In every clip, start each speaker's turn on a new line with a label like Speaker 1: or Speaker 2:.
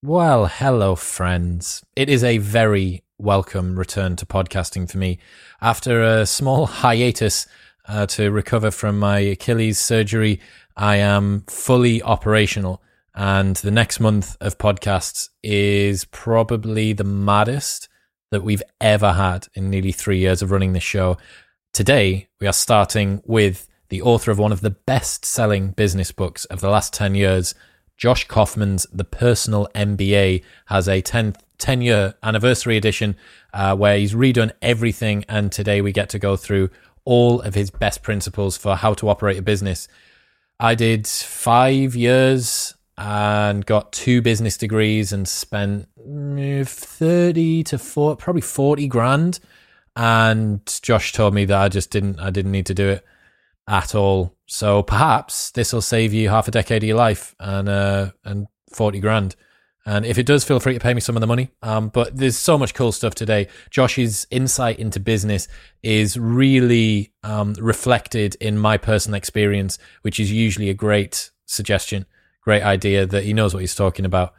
Speaker 1: Well, hello, friends. It is a very welcome return to podcasting for me. After a small hiatus uh, to recover from my Achilles surgery, I am fully operational. And the next month of podcasts is probably the maddest that we've ever had in nearly three years of running this show. Today, we are starting with the author of one of the best selling business books of the last 10 years, Josh Kaufman's The Personal MBA has a 10, 10 year anniversary edition uh, where he's redone everything. And today we get to go through all of his best principles for how to operate a business. I did five years and got two business degrees and spent mm, 30 to 40, probably 40 grand. And Josh told me that I just didn't, I didn't need to do it at all. So perhaps this will save you half a decade of your life and uh, and forty grand. And if it does, feel free to pay me some of the money. Um, but there's so much cool stuff today. Josh's insight into business is really um, reflected in my personal experience, which is usually a great suggestion, great idea that he knows what he's talking about.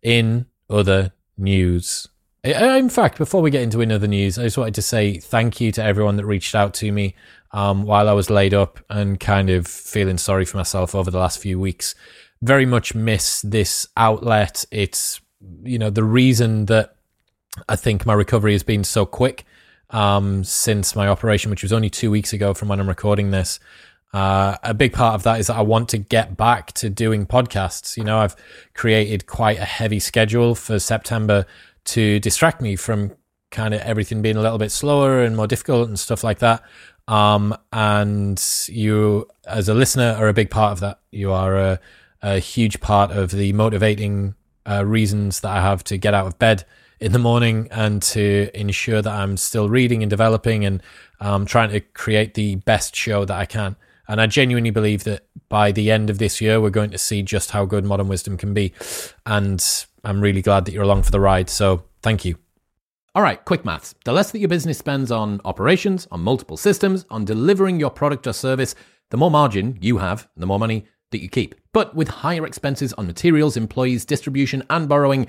Speaker 1: In other news, in fact, before we get into another news, I just wanted to say thank you to everyone that reached out to me um, while I was laid up and kind of feeling sorry for myself over the last few weeks. Very much miss this outlet. It's, you know, the reason that I think my recovery has been so quick um, since my operation, which was only two weeks ago from when I'm recording this. Uh, a big part of that is that I want to get back to doing podcasts. You know, I've created quite a heavy schedule for September to distract me from kind of everything being a little bit slower and more difficult and stuff like that. Um, and you, as a listener, are a big part of that. You are a, a huge part of the motivating uh, reasons that I have to get out of bed in the morning and to ensure that I'm still reading and developing and um, trying to create the best show that I can. And I genuinely believe that by the end of this year, we're going to see just how good modern wisdom can be. And I'm really glad that you're along for the ride. So thank you.
Speaker 2: All right, quick maths. The less that your business spends on operations, on multiple systems, on delivering your product or service, the more margin you have, the more money that you keep. But with higher expenses on materials, employees, distribution, and borrowing,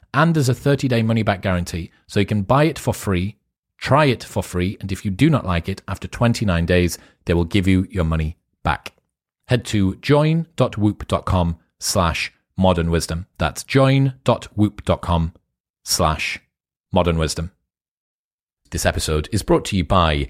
Speaker 2: and there's a 30 day money back guarantee. So you can buy it for free, try it for free, and if you do not like it, after 29 days, they will give you your money back. Head to join.whoop.com slash modern wisdom. That's join.whoop.com slash modern wisdom. This episode is brought to you by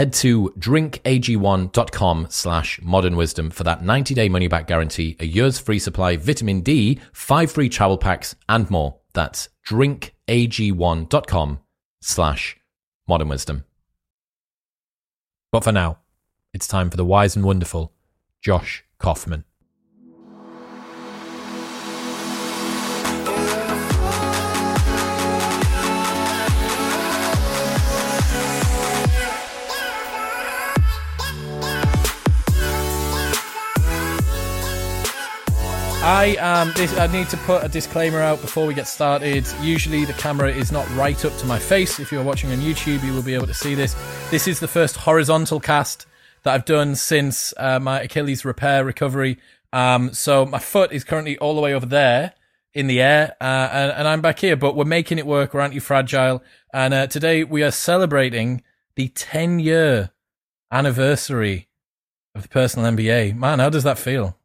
Speaker 2: Head to drinkag1.com slash modern wisdom for that 90 day money back guarantee, a year's free supply, vitamin D, five free travel packs, and more. That's drinkag1.com slash modern wisdom.
Speaker 1: But for now, it's time for the wise and wonderful Josh Kaufman. I um this I need to put a disclaimer out before we get started. Usually the camera is not right up to my face. If you're watching on YouTube, you will be able to see this. This is the first horizontal cast that I've done since uh, my Achilles repair recovery. Um, so my foot is currently all the way over there in the air, uh, and, and, I'm back here. But we're making it work. We're anti-fragile, and uh, today we are celebrating the 10 year anniversary of the personal MBA. Man, how does that feel?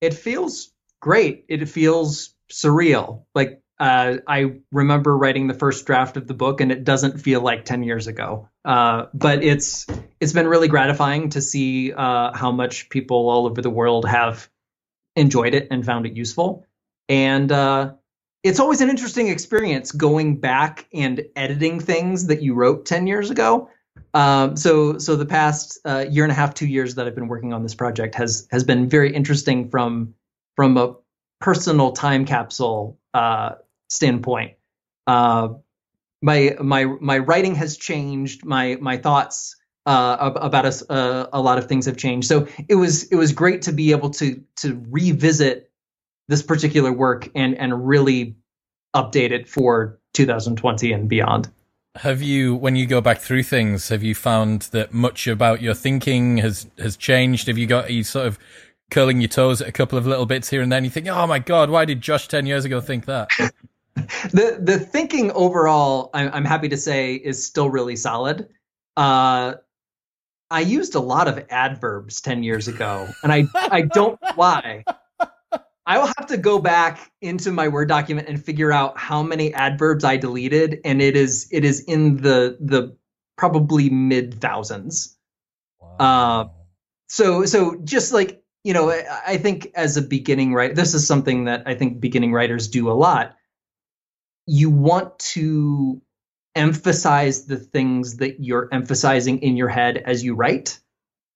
Speaker 3: It feels great. It feels surreal. Like uh, I remember writing the first draft of the book, and it doesn't feel like ten years ago. Uh, but it's it's been really gratifying to see uh, how much people all over the world have enjoyed it and found it useful. And uh, it's always an interesting experience going back and editing things that you wrote ten years ago. Um, so so the past uh, year and a half, two years that I've been working on this project has has been very interesting from from a personal time capsule uh, standpoint. Uh, my my my writing has changed. My my thoughts uh, about a, uh, a lot of things have changed. So it was it was great to be able to to revisit this particular work and and really update it for 2020 and beyond.
Speaker 1: Have you, when you go back through things, have you found that much about your thinking has has changed? Have you got you sort of curling your toes at a couple of little bits here and then. You think, oh my god, why did Josh ten years ago think that?
Speaker 3: the the thinking overall, I'm, I'm happy to say, is still really solid. Uh, I used a lot of adverbs ten years ago, and I I don't why. I will have to go back into my Word document and figure out how many adverbs I deleted, and it is it is in the the probably mid thousands. Wow. Uh, so so just like you know, I think as a beginning writer, this is something that I think beginning writers do a lot. You want to emphasize the things that you're emphasizing in your head as you write.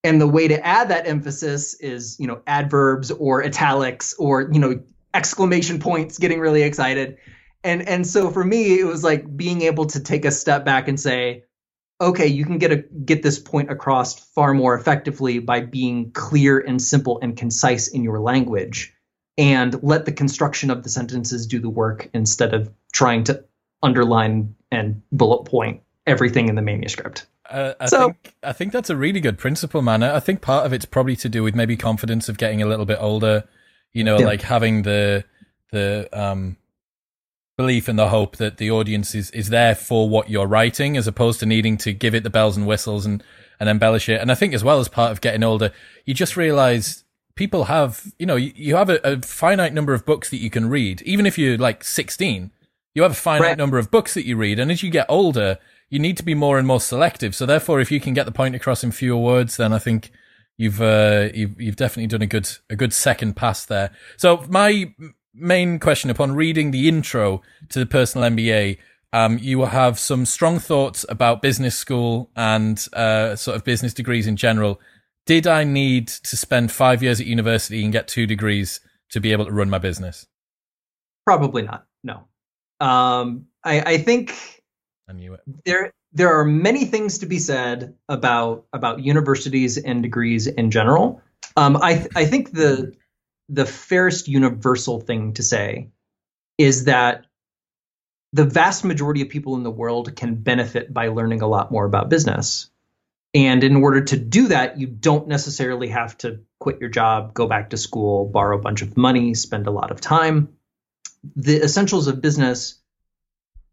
Speaker 3: And the way to add that emphasis is, you know, adverbs or italics or, you know, exclamation points, getting really excited. And and so for me, it was like being able to take a step back and say, okay, you can get a get this point across far more effectively by being clear and simple and concise in your language and let the construction of the sentences do the work instead of trying to underline and bullet point everything in the manuscript.
Speaker 1: Uh, I so, think I think that's a really good principle, man. I think part of it's probably to do with maybe confidence of getting a little bit older. You know, yeah. like having the the um belief and the hope that the audience is, is there for what you're writing as opposed to needing to give it the bells and whistles and, and embellish it. And I think as well as part of getting older, you just realize people have, you know, you, you have a, a, finite number of books that you can read. Even if you're like 16, you have a finite right. number of books that you read. And as you get older, you need to be more and more selective. So therefore, if you can get the point across in fewer words, then I think you've, uh, you've, you've definitely done a good, a good second pass there. So my main question upon reading the intro to the personal MBA, um, you have some strong thoughts about business school and uh, sort of business degrees in general. Did I need to spend five years at university and get two degrees to be able to run my business?
Speaker 3: Probably not. No. Um, I, I think I knew it. There, there are many things to be said about about universities and degrees in general. Um, I I think the the fairest universal thing to say is that the vast majority of people in the world can benefit by learning a lot more about business. And in order to do that, you don't necessarily have to quit your job, go back to school, borrow a bunch of money, spend a lot of time. The essentials of business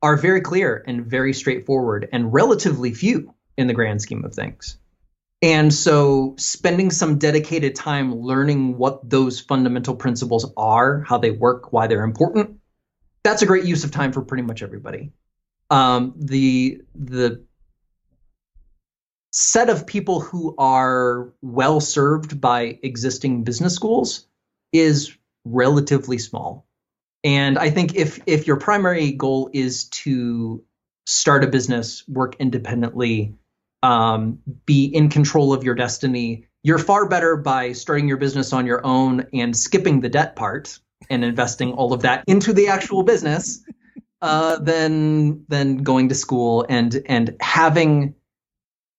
Speaker 3: are very clear and very straightforward and relatively few in the grand scheme of things. And so, spending some dedicated time learning what those fundamental principles are, how they work, why they're important, that's a great use of time for pretty much everybody. Um, the the set of people who are well served by existing business schools is relatively small. And I think if if your primary goal is to start a business, work independently, um, be in control of your destiny, you're far better by starting your business on your own and skipping the debt part and investing all of that into the actual business uh, than than going to school and and having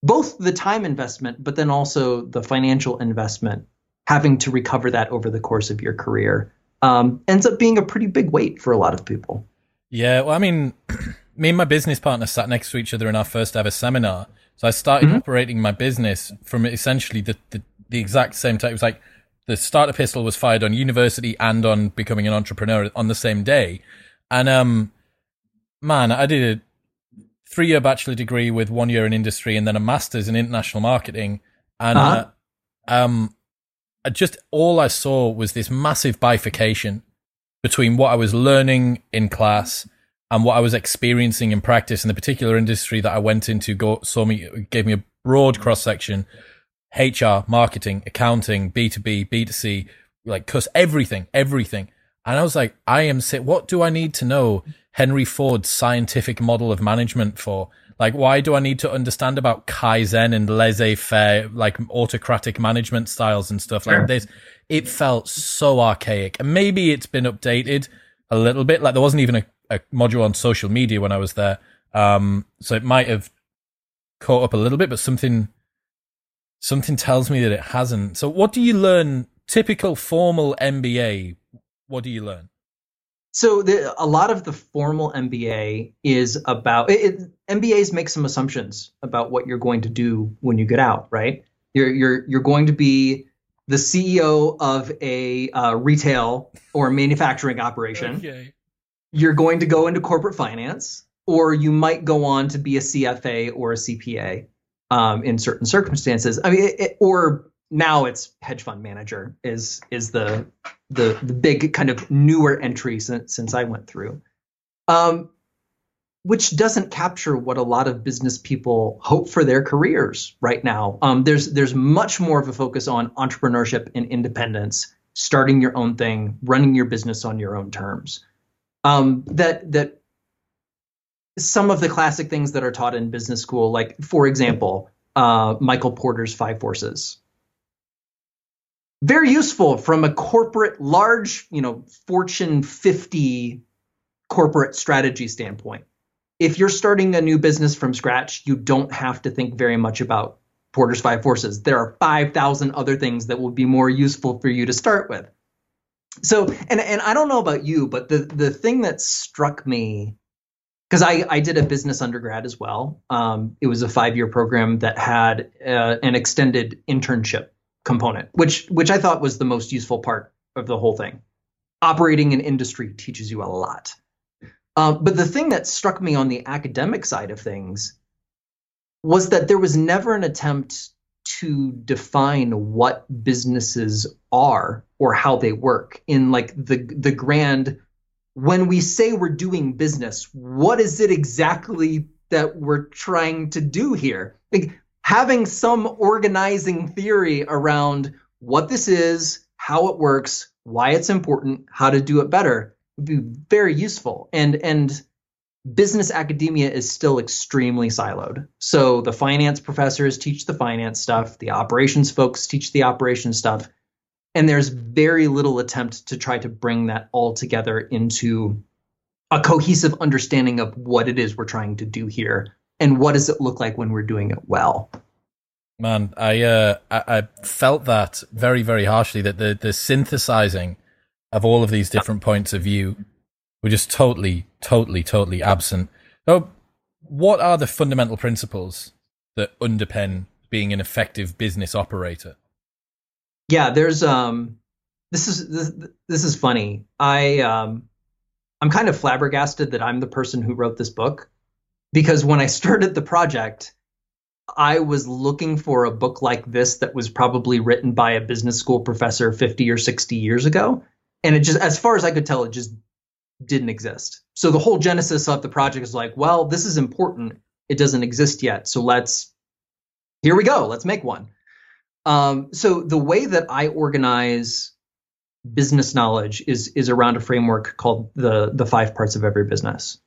Speaker 3: both the time investment, but then also the financial investment, having to recover that over the course of your career, um, ends up being a pretty big weight for a lot of people.
Speaker 1: Yeah, well, I mean, me and my business partner sat next to each other in our first ever seminar. So I started mm-hmm. operating my business from essentially the, the, the exact same time. It was like the starter pistol was fired on university and on becoming an entrepreneur on the same day. And um, man, I did a three year bachelor degree with one year in industry and then a master's in international marketing. And uh-huh. uh, um, just all I saw was this massive bifurcation between what I was learning in class and what I was experiencing in practice in the particular industry that I went into. Go, saw me, gave me a broad cross section: HR, marketing, accounting, B two B, B two C, like cuss everything, everything. And I was like, I am sick. What do I need to know Henry Ford's scientific model of management for? Like, why do I need to understand about Kaizen and laissez faire, like autocratic management styles and stuff like this? It felt so archaic. And maybe it's been updated a little bit. Like, there wasn't even a, a module on social media when I was there. Um, so it might have caught up a little bit, but something, something tells me that it hasn't. So what do you learn? Typical formal MBA what do you learn?
Speaker 3: So the, a lot of the formal MBA is about it, it, MBAs make some assumptions about what you're going to do when you get out, right? You're you're you're going to be the CEO of a uh, retail or manufacturing operation. Okay. You're going to go into corporate finance, or you might go on to be a CFA or a CPA um, in certain circumstances. I mean, it, or now it's hedge fund manager is is the the the big kind of newer entry since since I went through, um, which doesn't capture what a lot of business people hope for their careers right now. Um, there's there's much more of a focus on entrepreneurship and independence, starting your own thing, running your business on your own terms. Um, that that some of the classic things that are taught in business school, like for example, uh, Michael Porter's Five Forces. Very useful from a corporate large you know fortune 50 corporate strategy standpoint. If you're starting a new business from scratch you don't have to think very much about porter's five forces. There are 5000 other things that will be more useful for you to start with so and and i don't know about you but the the thing that struck me because I, I did a business undergrad as well. Um, it was a five year program that had uh, an extended internship component, which which I thought was the most useful part of the whole thing. Operating in industry teaches you a lot. Um, but the thing that struck me on the academic side of things was that there was never an attempt to define what businesses are or how they work in like the the grand when we say we're doing business what is it exactly that we're trying to do here like having some organizing theory around what this is, how it works, why it's important, how to do it better would be very useful. And and business academia is still extremely siloed. So the finance professors teach the finance stuff, the operations folks teach the operations stuff, and there's very little attempt to try to bring that all together into a cohesive understanding of what it is we're trying to do here and what does it look like when we're doing it well?
Speaker 1: Man, I uh, I, I felt that very very harshly that the the synthesizing of all of these different points of view were just totally totally totally absent. So, what are the fundamental principles that underpin being an effective business operator?
Speaker 3: Yeah, there's um this is this, this is funny. I um I'm kind of flabbergasted that I'm the person who wrote this book because when I started the project, I was looking for a book like this that was probably written by a business school professor 50 or 60 years ago. And it just, as far as I could tell, it just didn't exist. So the whole genesis of the project is like, well, this is important. It doesn't exist yet. So let's, here we go. Let's make one. Um, so the way that I organize business knowledge is is around a framework called the the five parts of every business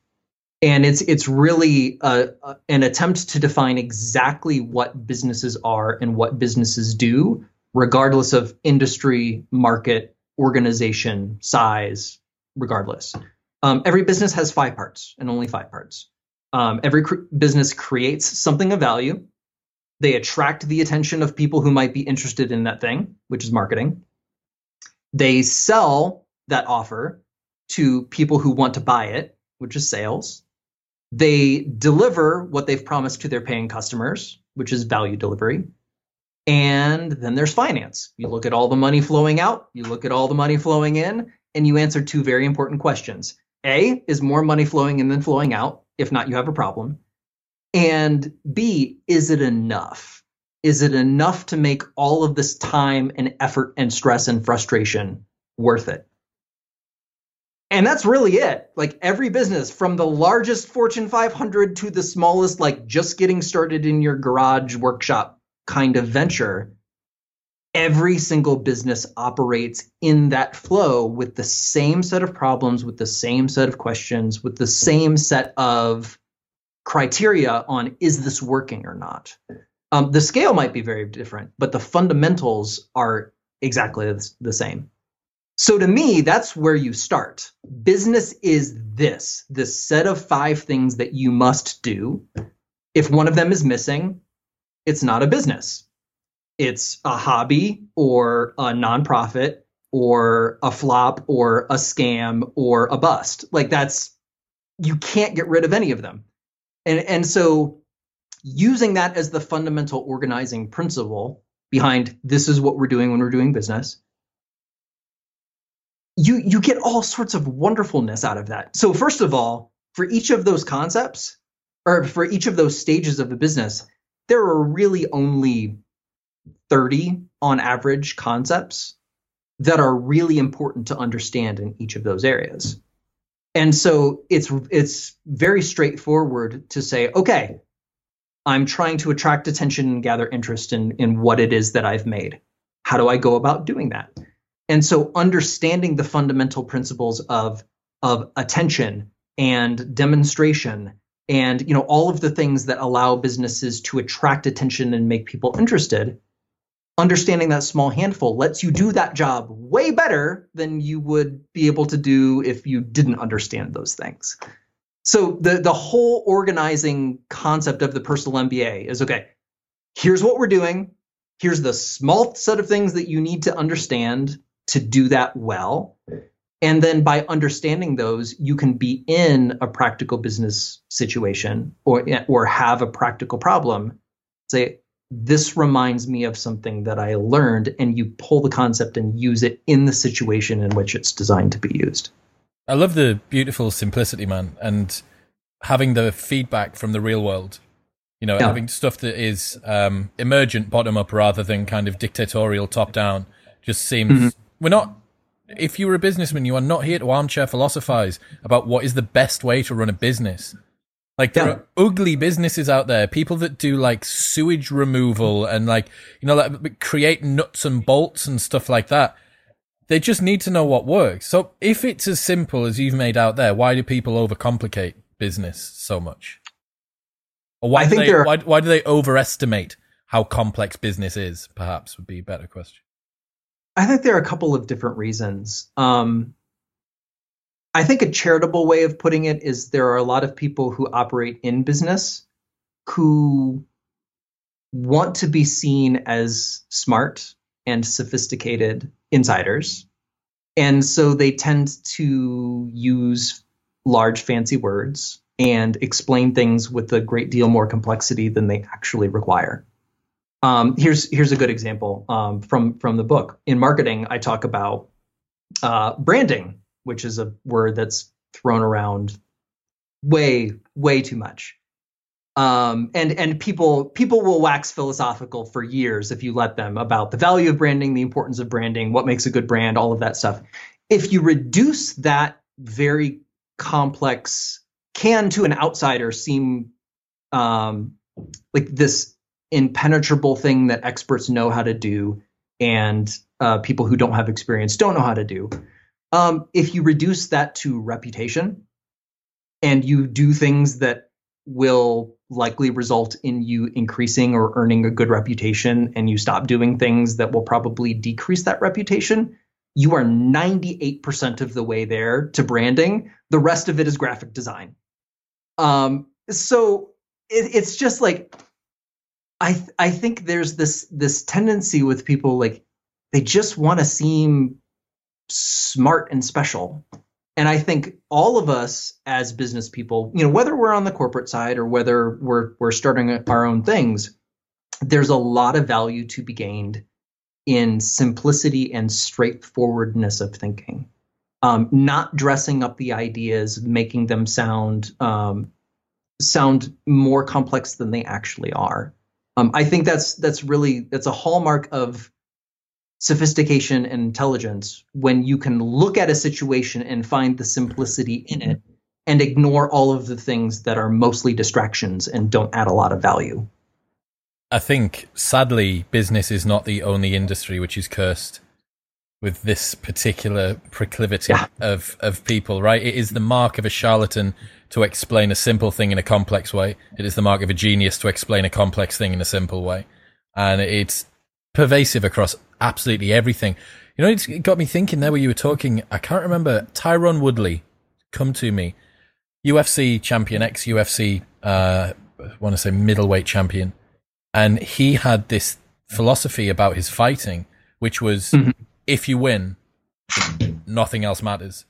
Speaker 3: and it's it's really a, a, an attempt to define exactly what businesses are and what businesses do regardless of industry market organization size regardless. Um, every business has five parts and only five parts. Um, every cr- business creates something of value. They attract the attention of people who might be interested in that thing which is marketing. They sell that offer to people who want to buy it which is sales. They deliver what they've promised to their paying customers, which is value delivery. And then there's finance. You look at all the money flowing out, you look at all the money flowing in, and you answer two very important questions. A, is more money flowing in than flowing out? If not, you have a problem. And B, is it enough? Is it enough to make all of this time and effort and stress and frustration worth it? and that's really it like every business from the largest fortune 500 to the smallest like just getting started in your garage workshop kind of venture every single business operates in that flow with the same set of problems with the same set of questions with the same set of criteria on is this working or not um, the scale might be very different but the fundamentals are exactly the same so to me, that's where you start. Business is this, this set of five things that you must do. If one of them is missing, it's not a business. It's a hobby or a nonprofit or a flop or a scam or a bust. Like that's you can't get rid of any of them. And and so using that as the fundamental organizing principle behind this is what we're doing when we're doing business you you get all sorts of wonderfulness out of that. So first of all, for each of those concepts or for each of those stages of the business, there are really only 30 on average concepts that are really important to understand in each of those areas. And so it's it's very straightforward to say, okay, I'm trying to attract attention and gather interest in in what it is that I've made. How do I go about doing that? And so understanding the fundamental principles of of attention and demonstration and you know all of the things that allow businesses to attract attention and make people interested understanding that small handful lets you do that job way better than you would be able to do if you didn't understand those things so the the whole organizing concept of the personal mba is okay here's what we're doing here's the small set of things that you need to understand to do that well. And then by understanding those, you can be in a practical business situation or, or have a practical problem. Say, this reminds me of something that I learned, and you pull the concept and use it in the situation in which it's designed to be used.
Speaker 1: I love the beautiful simplicity, man, and having the feedback from the real world. You know, yeah. having stuff that is um, emergent bottom up rather than kind of dictatorial top down just seems mm-hmm. We're not. If you were a businessman, you are not here to armchair philosophize about what is the best way to run a business. Like there yeah. are ugly businesses out there, people that do like sewage removal and like you know like create nuts and bolts and stuff like that. They just need to know what works. So if it's as simple as you've made out there, why do people overcomplicate business so much? Or why I do they why, why do they overestimate how complex business is? Perhaps would be a better question.
Speaker 3: I think there are a couple of different reasons. Um, I think a charitable way of putting it is there are a lot of people who operate in business who want to be seen as smart and sophisticated insiders. And so they tend to use large, fancy words and explain things with a great deal more complexity than they actually require. Um, here's here's a good example um, from from the book. In marketing, I talk about uh, branding, which is a word that's thrown around way way too much. Um, and and people people will wax philosophical for years if you let them about the value of branding, the importance of branding, what makes a good brand, all of that stuff. If you reduce that very complex, can to an outsider seem um, like this impenetrable thing that experts know how to do and uh, people who don't have experience don't know how to do. Um, if you reduce that to reputation and you do things that will likely result in you increasing or earning a good reputation and you stop doing things that will probably decrease that reputation, you are 98% of the way there to branding. The rest of it is graphic design. Um, so it, it's just like I th- I think there's this this tendency with people like they just want to seem smart and special. And I think all of us as business people, you know, whether we're on the corporate side or whether we're we're starting our own things, there's a lot of value to be gained in simplicity and straightforwardness of thinking. Um, not dressing up the ideas, making them sound um, sound more complex than they actually are. Um, I think that's that's really that's a hallmark of sophistication and intelligence when you can look at a situation and find the simplicity in it and ignore all of the things that are mostly distractions and don't add a lot of value.
Speaker 1: I think sadly business is not the only industry which is cursed with this particular proclivity yeah. of of people, right? It is the mark of a charlatan to explain a simple thing in a complex way. It is the mark of a genius to explain a complex thing in a simple way. And it's pervasive across absolutely everything. You know, it got me thinking there where you were talking. I can't remember Tyron Woodley come to me, UFC champion, ex UFC, uh, I want to say middleweight champion. And he had this philosophy about his fighting, which was mm-hmm. if you win, nothing else matters.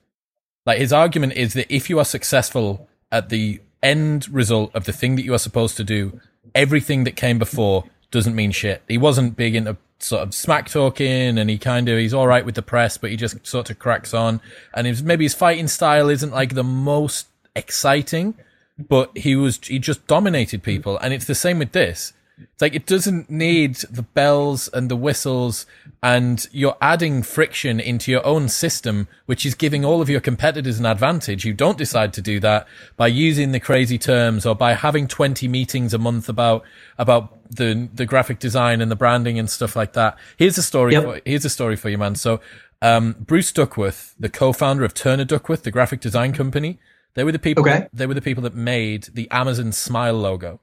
Speaker 1: Like his argument is that if you are successful at the end result of the thing that you are supposed to do, everything that came before doesn't mean shit. He wasn't big into sort of smack talking and he kind of he's all right with the press but he just sort of cracks on and his, maybe his fighting style isn't like the most exciting but he was he just dominated people and it's the same with this it's like it doesn't need the bells and the whistles and you're adding friction into your own system, which is giving all of your competitors an advantage. You don't decide to do that by using the crazy terms or by having 20 meetings a month about, about the, the graphic design and the branding and stuff like that. Here's a story. Yep. For, here's a story for you, man. So, um, Bruce Duckworth, the co-founder of Turner Duckworth, the graphic design company, they were the people, okay. they were the people that made the Amazon smile logo.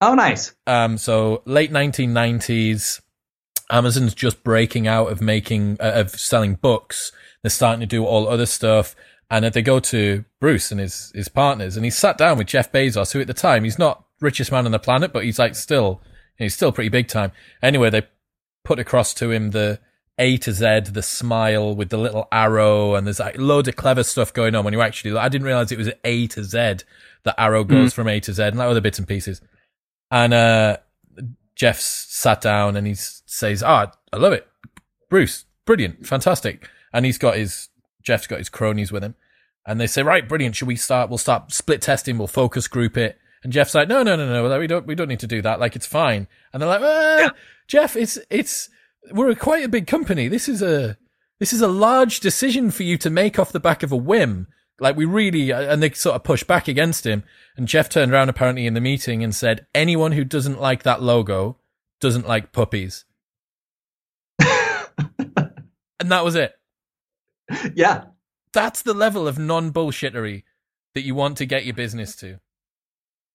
Speaker 3: Oh, nice.
Speaker 1: Um, so late 1990s, Amazon's just breaking out of making, uh, of selling books. They're starting to do all other stuff. And they go to Bruce and his, his partners and he sat down with Jeff Bezos, who at the time, he's not richest man on the planet, but he's like still, he's still pretty big time. Anyway, they put across to him the A to Z, the smile with the little arrow and there's like loads of clever stuff going on when you actually, I didn't realize it was A to Z. The arrow goes mm. from A to Z and like other bits and pieces. And uh, Jeff sat down and he says, "Ah, oh, I love it, Bruce, brilliant, fantastic." And he's got his Jeff's got his cronies with him, and they say, "Right, brilliant. Should we start? We'll start split testing. We'll focus group it." And Jeff's like, "No, no, no, no. We don't. We don't need to do that. Like, it's fine." And they're like, ah, "Jeff, it's it's we're a quite a big company. This is a this is a large decision for you to make off the back of a whim." Like we really, and they sort of pushed back against him. And Jeff turned around apparently in the meeting and said, anyone who doesn't like that logo doesn't like puppies. and that was it.
Speaker 3: Yeah.
Speaker 1: That's the level of non bullshittery that you want to get your business to.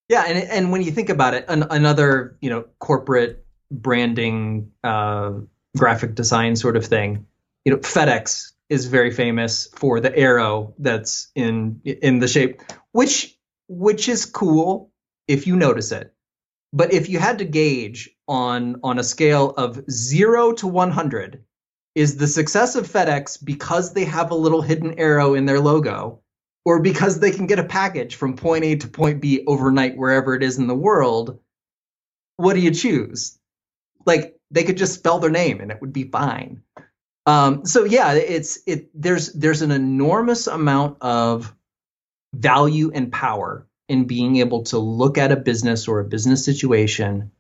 Speaker 3: Yeah, and and when you think about it, an, another you know corporate branding, uh, graphic design sort of thing, you know, FedEx is very famous for the arrow that's in in the shape, which which is cool if you notice it. But if you had to gauge on on a scale of 0 to 100, is the success of FedEx because they have a little hidden arrow in their logo or because they can get a package from point A to point B overnight wherever it is in the world? What do you choose? Like they could just spell their name and it would be fine. Um, so yeah, it's it. There's there's an enormous amount of value and power in being able to look at a business or a business situation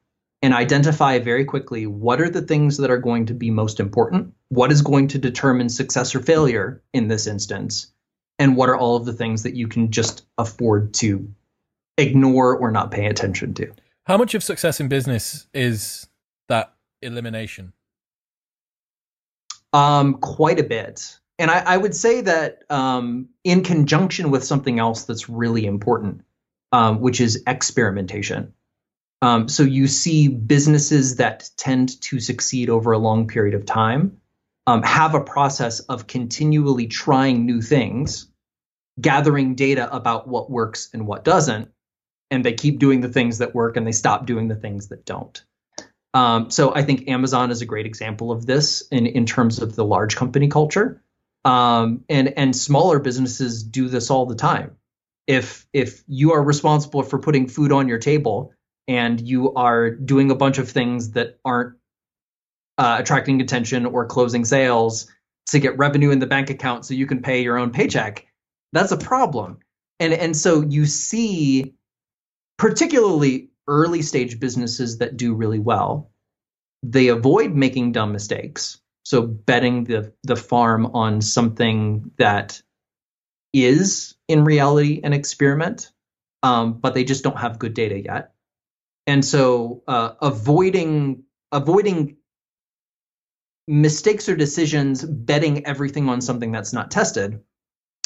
Speaker 3: and identify very quickly what are the things that are going to be most important, what is going to determine success or failure in this instance, and what are all of the things that you can just afford to ignore or not pay attention to.
Speaker 1: How much of success in business is that elimination?
Speaker 3: Um, quite a bit. And I, I would say that um, in conjunction with something else that's really important, um, which is experimentation. Um, so you see businesses that tend to succeed over a long period of time um, have a process of continually trying new things, gathering data about what works and what doesn't, and they keep doing the things that work and they stop doing the things that don't. Um, so I think Amazon is a great example of this in, in terms of the large company culture. Um, and and smaller businesses do this all the time. If if you are responsible for putting food on your table and you are doing a bunch of things that aren't uh, attracting attention or closing sales to get revenue in the bank account so you can pay your own paycheck, that's a problem. And and so you see particularly early stage businesses that do really well, they avoid making dumb mistakes. So betting the the farm on something that is in reality an experiment, um, but they just don't have good data yet. And so uh, avoiding avoiding mistakes or decisions, betting everything on something that's not tested,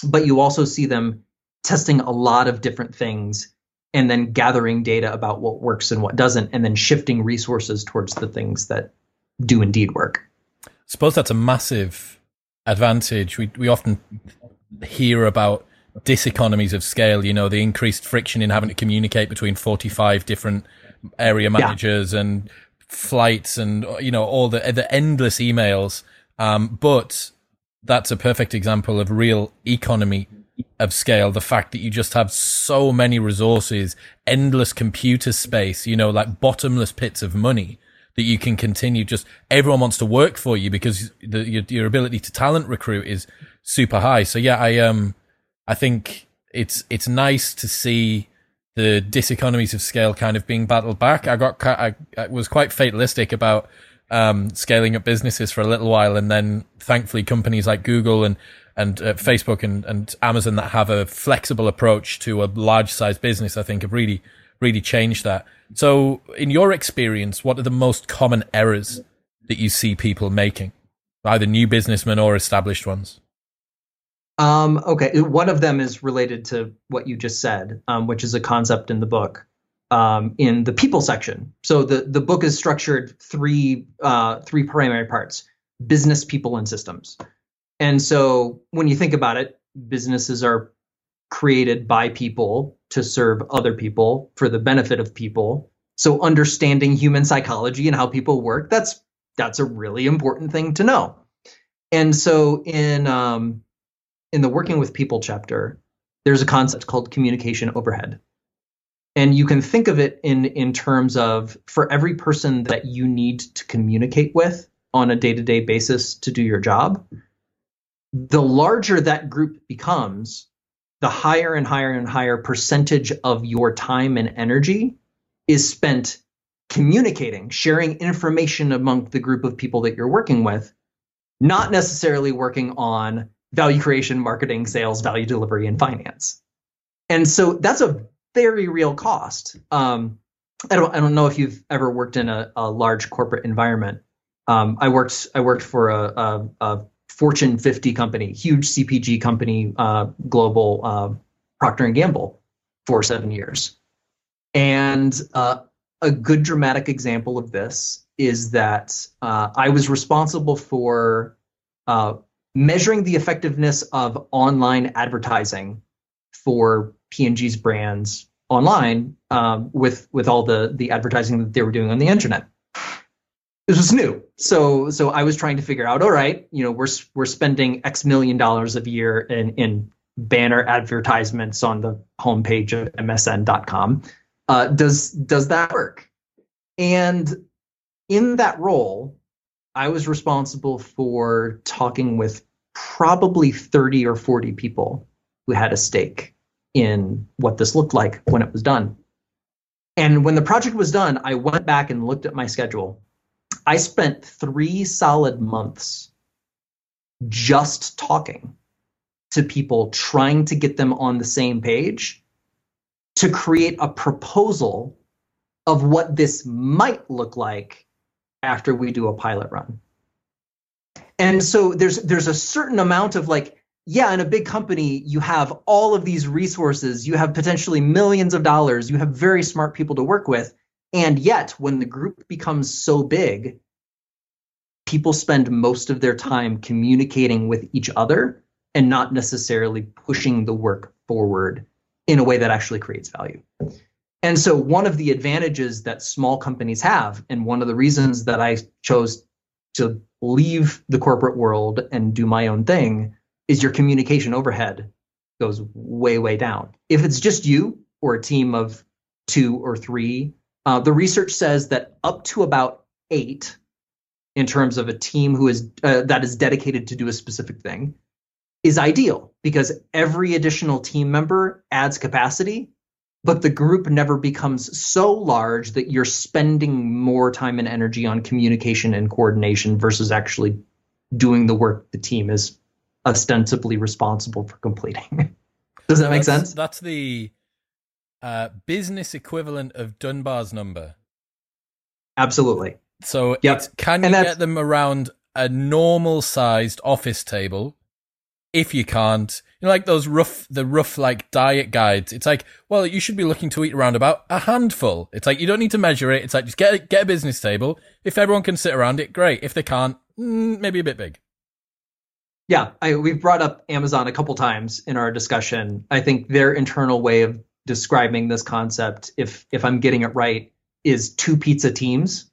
Speaker 3: but you also see them testing a lot of different things and then gathering data about what works and what doesn't, and then shifting resources towards the things that do indeed work.
Speaker 1: I suppose that's a massive advantage. We we often hear about diseconomies of scale. You know, the increased friction in having to communicate between forty five different area managers yeah. and flights, and you know all the the endless emails. Um, but that's a perfect example of real economy of scale. The fact that you just have so many resources, endless computer space, you know, like bottomless pits of money that you can continue. Just everyone wants to work for you because the, your, your ability to talent recruit is super high. So yeah, I um, I think it's it's nice to see the diseconomies of scale kind of being battled back. I got I, I was quite fatalistic about um, scaling up businesses for a little while, and then thankfully companies like Google and and uh, Facebook and, and Amazon that have a flexible approach to a large size business, I think have really, really changed that. So in your experience, what are the most common errors that you see people making, either new businessmen or established ones?
Speaker 3: Um, okay. One of them is related to what you just said, um, which is a concept in the book. Um, in the people section. So the, the book is structured three uh, three primary parts: business, people, and systems. And so when you think about it, businesses are created by people to serve other people for the benefit of people. So understanding human psychology and how people work, that's that's a really important thing to know. And so in um, in the working with people chapter, there's a concept called communication overhead. And you can think of it in in terms of for every person that you need to communicate with on a day-to-day basis to do your job, the larger that group becomes, the higher and higher and higher percentage of your time and energy is spent communicating, sharing information among the group of people that you're working with, not necessarily working on value creation, marketing, sales, value delivery, and finance. And so that's a very real cost. Um, I don't I don't know if you've ever worked in a, a large corporate environment. Um, I worked I worked for a, a, a Fortune 50 company, huge CPG company, uh, global uh, Procter and Gamble for seven years. And uh, a good dramatic example of this is that uh, I was responsible for uh, measuring the effectiveness of online advertising for P&G's brands online um, with with all the the advertising that they were doing on the internet this was new. So so I was trying to figure out, all right, you know, we're we're spending X million dollars a year in in banner advertisements on the homepage of MSN.com. Uh, does does that work? And in that role, I was responsible for talking with probably 30 or 40 people who had a stake in what this looked like when it was done. And when the project was done, I went back and looked at my schedule. I spent three solid months just talking to people, trying to get them on the same page to create a proposal of what this might look like after we do a pilot run. And so there's there's a certain amount of like yeah, in a big company, you have all of these resources, you have potentially millions of dollars, you have very smart people to work with. And yet, when the group becomes so big, people spend most of their time communicating with each other and not necessarily pushing the work forward in a way that actually creates value. And so, one of the advantages that small companies have, and one of the reasons that I chose to leave the corporate world and do my own thing, is your communication overhead goes way, way down. If it's just you or a team of two or three, uh, the research says that up to about eight, in terms of a team who is uh, that is dedicated to do a specific thing, is ideal because every additional team member adds capacity, but the group never becomes so large that you're spending more time and energy on communication and coordination versus actually doing the work the team is ostensibly responsible for completing. Does that make sense?
Speaker 1: That's the uh, business equivalent of Dunbar's number.
Speaker 3: Absolutely.
Speaker 1: So yep. can you get them around a normal sized office table? If you can't, you know, like those rough, the rough like diet guides. It's like, well, you should be looking to eat around about a handful. It's like you don't need to measure it. It's like just get get a business table. If everyone can sit around it, great. If they can't, mm, maybe a bit big.
Speaker 3: Yeah, I, we've brought up Amazon a couple times in our discussion. I think their internal way of describing this concept, if if I'm getting it right, is two pizza teams.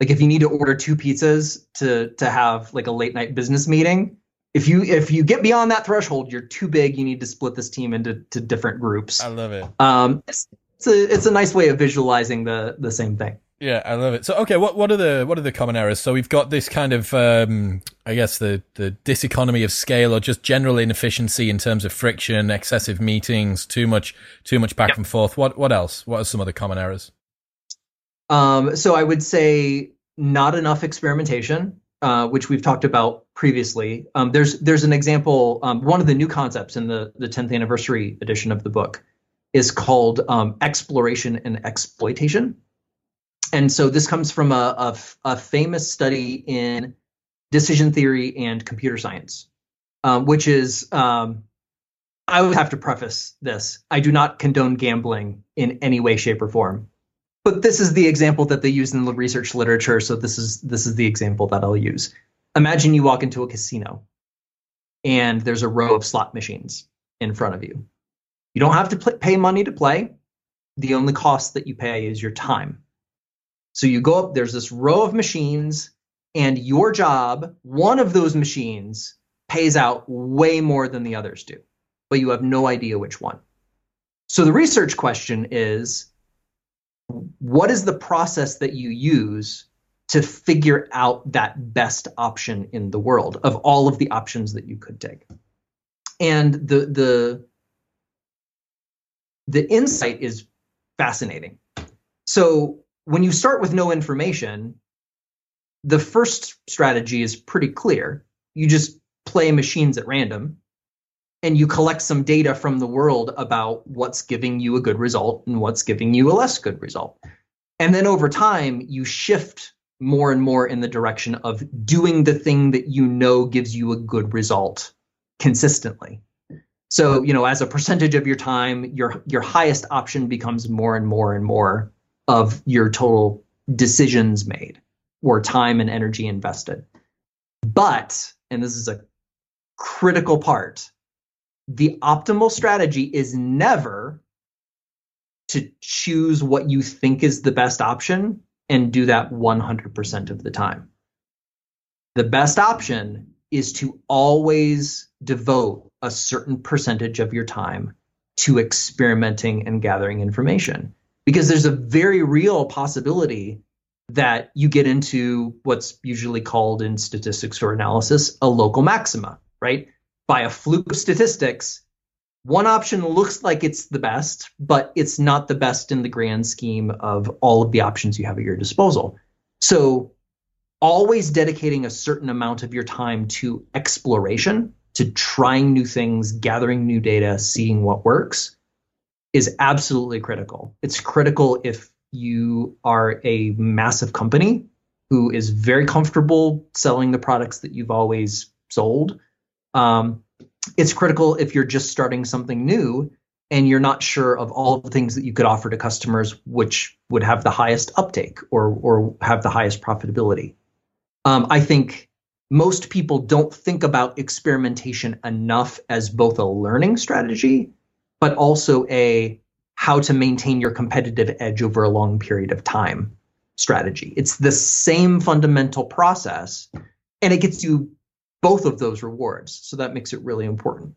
Speaker 3: Like if you need to order two pizzas to to have like a late night business meeting, if you if you get beyond that threshold, you're too big. You need to split this team into to different groups.
Speaker 1: I love it.
Speaker 3: Um, it's, it's a it's a nice way of visualizing the the same thing.
Speaker 1: Yeah, I love it. So, okay, what what are the what are the common errors? So we've got this kind of, um, I guess, the the diseconomy of scale, or just general inefficiency in terms of friction, excessive meetings, too much too much back yep. and forth. What what else? What are some of the common errors?
Speaker 3: Um, so I would say not enough experimentation, uh, which we've talked about previously. Um, there's there's an example. Um, one of the new concepts in the the 10th anniversary edition of the book is called um, exploration and exploitation and so this comes from a, a, a, famous study in decision theory and computer science, um, which is um, I would have to preface this. I do not condone gambling in any way, shape, or form. But this is the example that they use in the research literature, so this is this is the example that I'll use. Imagine you walk into a casino and there's a row of slot machines in front of you. You don't have to pay money to play. The only cost that you pay is your time. So you go up, there's this row of machines, and your job, one of those machines, pays out way more than the others do, but you have no idea which one. So the research question is what is the process that you use to figure out that best option in the world of all of the options that you could take? And the the the insight is fascinating. So when you start with no information, the first strategy is pretty clear. You just play machines at random and you collect some data from the world about what's giving you a good result and what's giving you a less good result. And then over time, you shift more and more in the direction of doing the thing that you know gives you a good result consistently. So, you know, as a percentage of your time, your your highest option becomes more and more and more of your total decisions made or time and energy invested. But, and this is a critical part, the optimal strategy is never to choose what you think is the best option and do that 100% of the time. The best option is to always devote a certain percentage of your time to experimenting and gathering information because there's a very real possibility that you get into what's usually called in statistics or analysis a local maxima, right? By a fluke of statistics, one option looks like it's the best, but it's not the best in the grand scheme of all of the options you have at your disposal. So, always dedicating a certain amount of your time to exploration, to trying new things, gathering new data, seeing what works is absolutely critical. It's critical if you are a massive company who is very comfortable selling the products that you've always sold. Um, it's critical if you're just starting something new and you're not sure of all the things that you could offer to customers which would have the highest uptake or or have the highest profitability. Um, I think most people don't think about experimentation enough as both a learning strategy, but also a how to maintain your competitive edge over a long period of time strategy. It's the same fundamental process, and it gets you both of those rewards. So that makes it really important.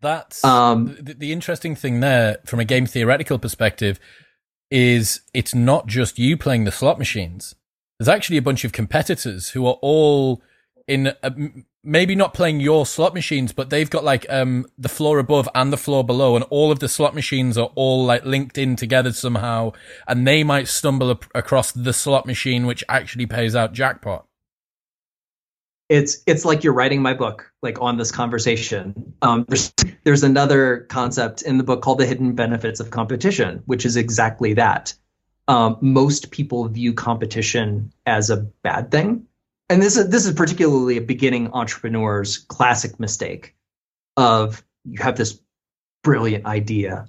Speaker 1: That's um, the, the interesting thing there from a game theoretical perspective is it's not just you playing the slot machines. There's actually a bunch of competitors who are all in a, maybe not playing your slot machines, but they've got like um the floor above and the floor below, and all of the slot machines are all like linked in together somehow, and they might stumble ap- across the slot machine which actually pays out jackpot.
Speaker 3: It's it's like you're writing my book like on this conversation. Um, there's, there's another concept in the book called the hidden benefits of competition which is exactly that. Um, most people view competition as a bad thing and this is this is particularly a beginning entrepreneur's classic mistake of you have this brilliant idea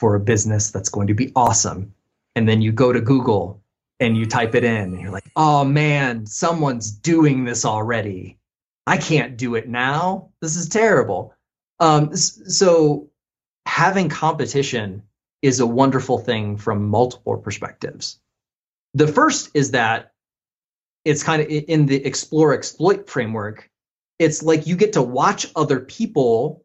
Speaker 3: for a business that's going to be awesome and then you go to google and you type it in and you're like, oh man, someone's doing this already. I can't do it now. This is terrible. Um, so having competition is a wonderful thing from multiple perspectives. The first is that it's kind of in the explore exploit framework. It's like you get to watch other people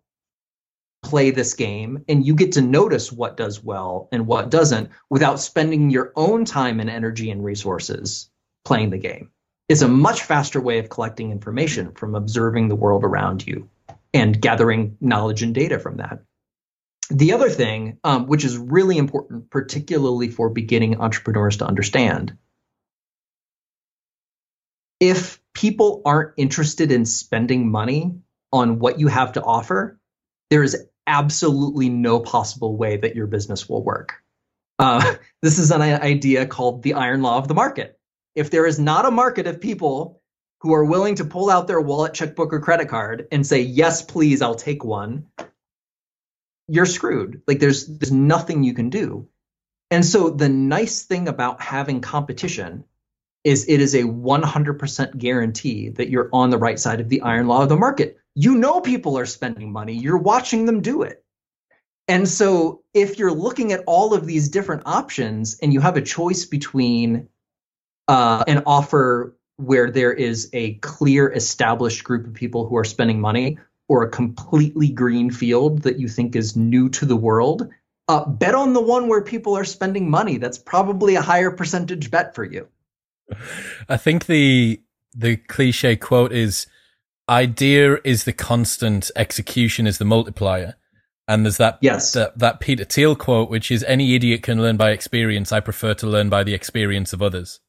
Speaker 3: play this game and you get to notice what does well and what doesn't without spending your own time and energy and resources playing the game. It's a much faster way of collecting information from observing the world around you and gathering knowledge and data from that. The other thing, um, which is really important, particularly for beginning entrepreneurs to understand, if people aren't interested in spending money on what you have to offer, there is absolutely no possible way that your business will work. Uh, this is an idea called the iron law of the market. If there is not a market of people who are willing to pull out their wallet, checkbook, or credit card and say, yes, please, I'll take one, you're screwed. Like there's there's nothing you can do. And so the nice thing about having competition is it is a 100% guarantee that you're on the right side of the iron law of the market you know people are spending money, you're watching them do it. And so if you're looking at all of these different options and you have a choice between uh, an offer where there is a clear established group of people who are spending money or a completely green field that you think is new to the world, uh, bet on the one where people are spending money. That's probably a higher percentage bet for you.
Speaker 1: I think the the cliche quote is idea is the constant, execution is the multiplier. And there's that,
Speaker 3: yes.
Speaker 1: that that Peter Thiel quote, which is any idiot can learn by experience. I prefer to learn by the experience of others.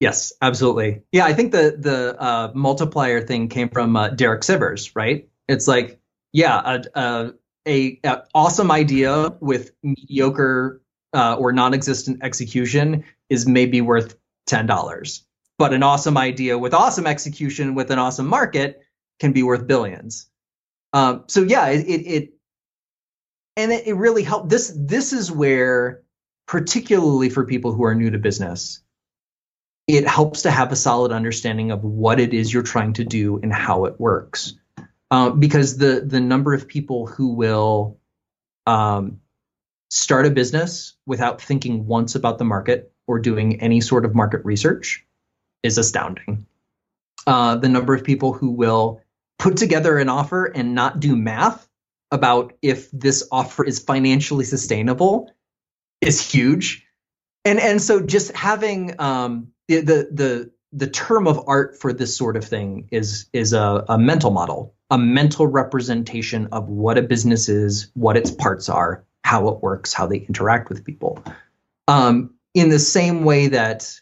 Speaker 3: Yes, absolutely. Yeah, I think the the uh, multiplier thing came from uh, Derek Sivers, right? It's like, yeah, a, a, a awesome idea with mediocre uh, or non-existent execution is maybe worth ten dollars but an awesome idea with awesome execution with an awesome market can be worth billions. Um, so yeah, it, it, it and it, it really helped. This this is where, particularly for people who are new to business, it helps to have a solid understanding of what it is you're trying to do and how it works. Uh, because the the number of people who will um, start a business without thinking once about the market or doing any sort of market research is astounding. Uh, the number of people who will put together an offer and not do math about if this offer is financially sustainable is huge. and and so just having um, the the the the term of art for this sort of thing is is a, a mental model, a mental representation of what a business is, what its parts are, how it works, how they interact with people. Um, in the same way that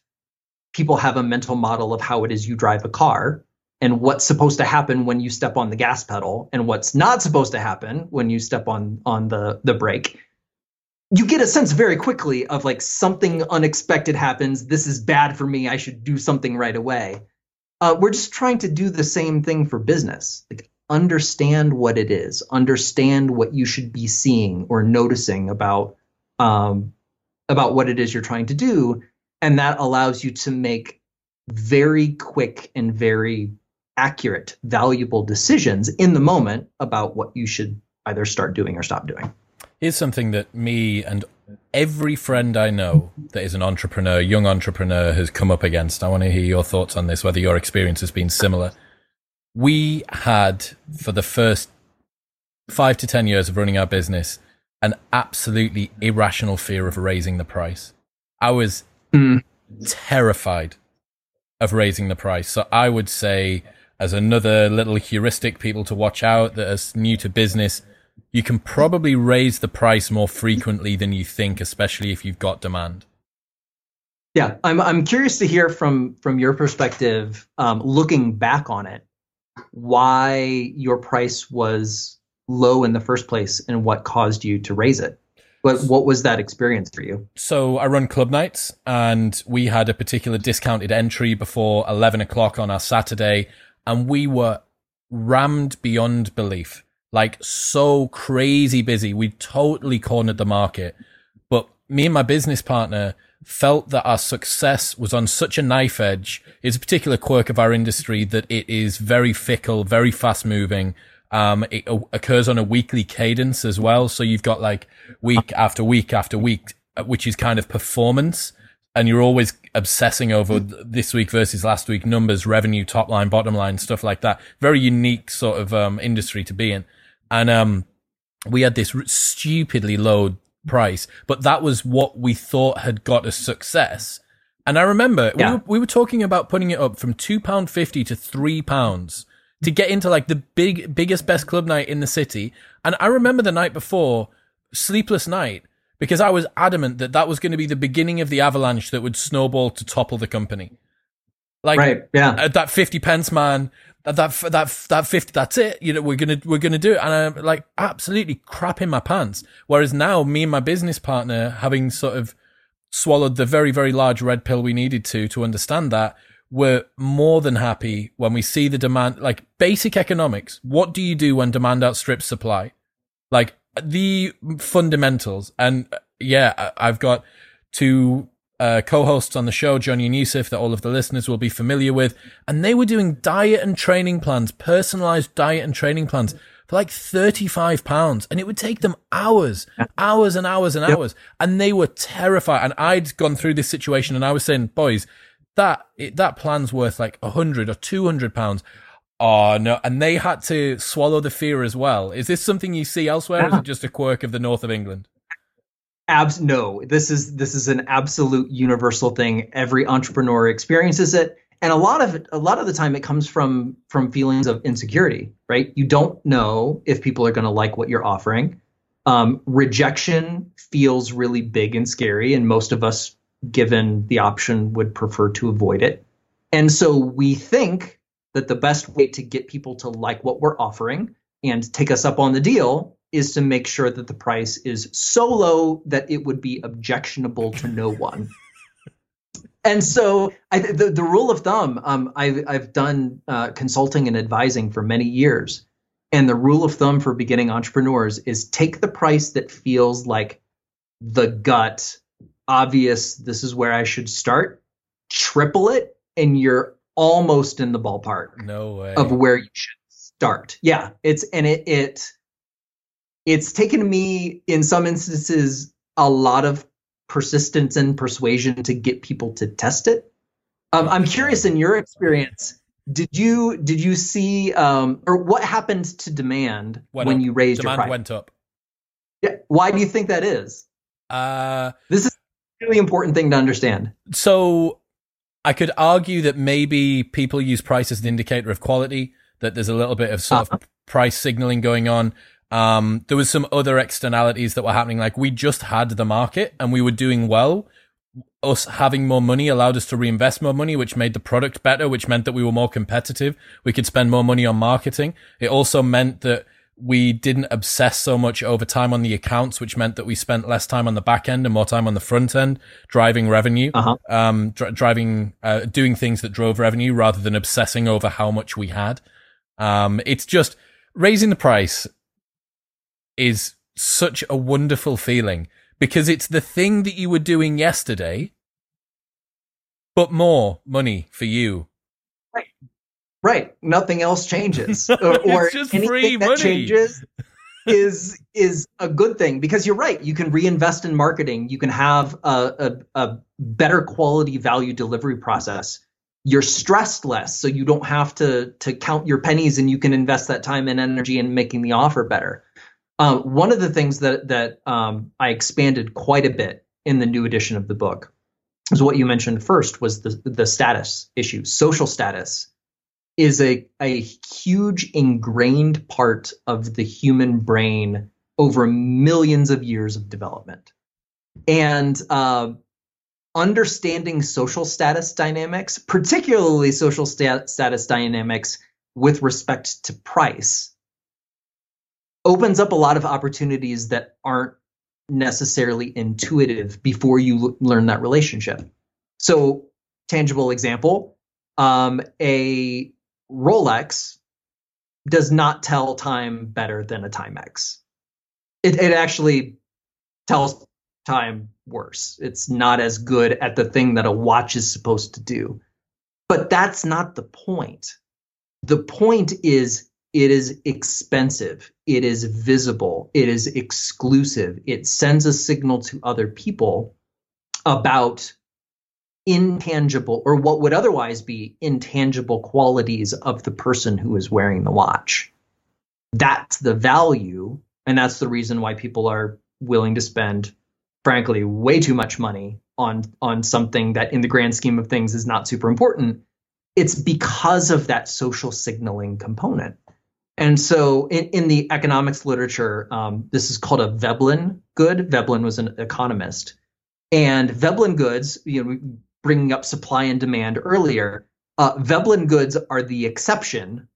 Speaker 3: people have a mental model of how it is you drive a car and what's supposed to happen when you step on the gas pedal and what's not supposed to happen when you step on on the the brake you get a sense very quickly of like something unexpected happens. This is bad for me. I should do something right away. Uh, we're just trying to do the same thing for business. Like understand what it is. Understand what you should be seeing or noticing about um, about what it is you're trying to do and that allows you to make very quick and very accurate valuable decisions in the moment about what you should either start doing or stop doing
Speaker 1: Here's something that me and every friend I know that is an entrepreneur, young entrepreneur, has come up against. I want to hear your thoughts on this, whether your experience has been similar. We had, for the first five to 10 years of running our business, an absolutely irrational fear of raising the price. I was mm. terrified of raising the price. So I would say, as another little heuristic, people to watch out that are new to business, you can probably raise the price more frequently than you think, especially if you've got demand.
Speaker 3: Yeah, I'm I'm curious to hear from from your perspective, um, looking back on it, why your price was low in the first place and what caused you to raise it. But what was that experience for you?
Speaker 1: So I run club nights, and we had a particular discounted entry before eleven o'clock on our Saturday, and we were rammed beyond belief like so crazy busy. We totally cornered the market. But me and my business partner felt that our success was on such a knife edge. It's a particular quirk of our industry that it is very fickle, very fast moving. Um, it occurs on a weekly cadence as well. So you've got like week after week after week, uh, which is kind of performance. And you're always obsessing over this week versus last week numbers, revenue, top line, bottom line, stuff like that. Very unique sort of um, industry to be in and um, we had this stupidly low price, but that was what we thought had got us success. And I remember yeah. we, were, we were talking about putting it up from two pound fifty to three pounds to get into like the big biggest best club night in the city. And I remember the night before, sleepless night, because I was adamant that that was going to be the beginning of the avalanche that would snowball to topple the company. Like right, yeah. Uh, that 50 pence man that that that fifty that's it you know we're gonna we're gonna do it and i'm like absolutely crap in my pants whereas now me and my business partner having sort of swallowed the very very large red pill we needed to to understand that we're more than happy when we see the demand like basic economics what do you do when demand outstrips supply like the fundamentals and uh, yeah i've got two uh, co-hosts on the show, Johnny and Yusuf, that all of the listeners will be familiar with, and they were doing diet and training plans, personalized diet and training plans for like 35 pounds and it would take them hours, hours and hours and hours. Yep. And they were terrified. And I'd gone through this situation and I was saying, boys, that, it, that plan's worth like a hundred or 200 pounds. Oh no. And they had to swallow the fear as well. Is this something you see elsewhere? Yeah. Or is it just a quirk of the north of England?
Speaker 3: abs no this is this is an absolute universal thing every entrepreneur experiences it and a lot of a lot of the time it comes from from feelings of insecurity right you don't know if people are going to like what you're offering um, rejection feels really big and scary and most of us given the option would prefer to avoid it and so we think that the best way to get people to like what we're offering and take us up on the deal is to make sure that the price is so low that it would be objectionable to no one. and so I, the, the rule of thumb, um, I've, I've done uh, consulting and advising for many years. And the rule of thumb for beginning entrepreneurs is take the price that feels like the gut, obvious, this is where I should start, triple it, and you're almost in the ballpark
Speaker 1: no way.
Speaker 3: of where you should start. Yeah. It's and it it it's taken me in some instances a lot of persistence and persuasion to get people to test it. Um, I'm curious in your experience, did you did you see um, or what happened to demand went when up. you raised
Speaker 1: demand
Speaker 3: your price?
Speaker 1: went up.
Speaker 3: Yeah. Why do you think that is?
Speaker 1: Uh,
Speaker 3: this is really important thing to understand.
Speaker 1: So I could argue that maybe people use price as an indicator of quality, that there's a little bit of sort uh-huh. of price signaling going on. Um, there was some other externalities that were happening. Like we just had the market and we were doing well. Us having more money allowed us to reinvest more money, which made the product better, which meant that we were more competitive. We could spend more money on marketing. It also meant that we didn't obsess so much over time on the accounts, which meant that we spent less time on the back end and more time on the front end, driving revenue, uh-huh. um, dr- driving, uh, doing things that drove revenue rather than obsessing over how much we had. Um, it's just raising the price is such a wonderful feeling because it's the thing that you were doing yesterday, but more money for you.
Speaker 3: Right. Nothing else changes. or, or anything that changes is is a good thing because you're right. You can reinvest in marketing. You can have a, a, a better quality value delivery process. You're stressed less, so you don't have to to count your pennies, and you can invest that time and energy in making the offer better. Um, one of the things that that um, I expanded quite a bit in the new edition of the book is what you mentioned first was the the status issue, social status is a, a huge ingrained part of the human brain over millions of years of development. And uh, understanding social status dynamics, particularly social stat- status dynamics with respect to price, opens up a lot of opportunities that aren't necessarily intuitive before you l- learn that relationship. So, tangible example um, a Rolex does not tell time better than a Timex. It, it actually tells time worse. It's not as good at the thing that a watch is supposed to do. But that's not the point. The point is it is expensive, it is visible, it is exclusive, it sends a signal to other people about intangible or what would otherwise be intangible qualities of the person who is wearing the watch. That's the value. And that's the reason why people are willing to spend, frankly, way too much money on, on something that, in the grand scheme of things, is not super important. It's because of that social signaling component. And so, in, in the economics literature, um, this is called a Veblen good. Veblen was an economist. And Veblen goods, you know, bringing up supply and demand earlier, uh, Veblen goods are the exception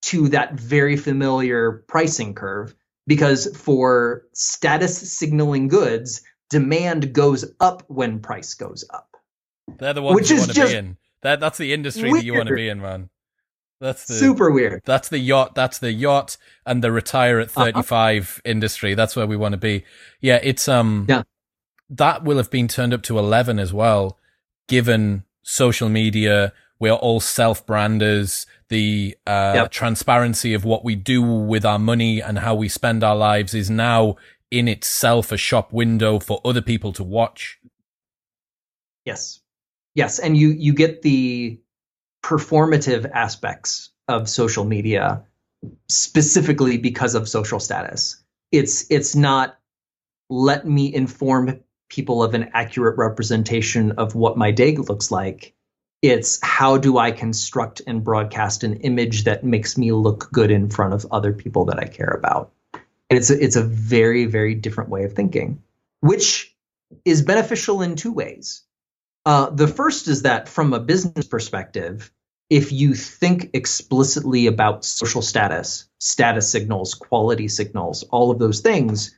Speaker 3: to that very familiar pricing curve because for status signaling goods, demand goes up when price goes up.
Speaker 1: They're the ones which you want to be in. That that's the industry weird. that you want to be in, man. That's the
Speaker 3: super weird.
Speaker 1: That's the yacht. That's the yacht and the retire at thirty five uh-huh. industry. That's where we want to be. Yeah, it's um.
Speaker 3: Yeah.
Speaker 1: That will have been turned up to eleven as well given social media, we're all self branders, the uh, yep. transparency of what we do with our money and how we spend our lives is now in itself a shop window for other people to watch.
Speaker 3: Yes. Yes. And you, you get the performative aspects of social media specifically because of social status. It's, it's not let me inform people of an accurate representation of what my day looks like. It's how do I construct and broadcast an image that makes me look good in front of other people that I care about. And it's a, it's a very very different way of thinking, which is beneficial in two ways. Uh, the first is that from a business perspective, if you think explicitly about social status, status signals, quality signals, all of those things,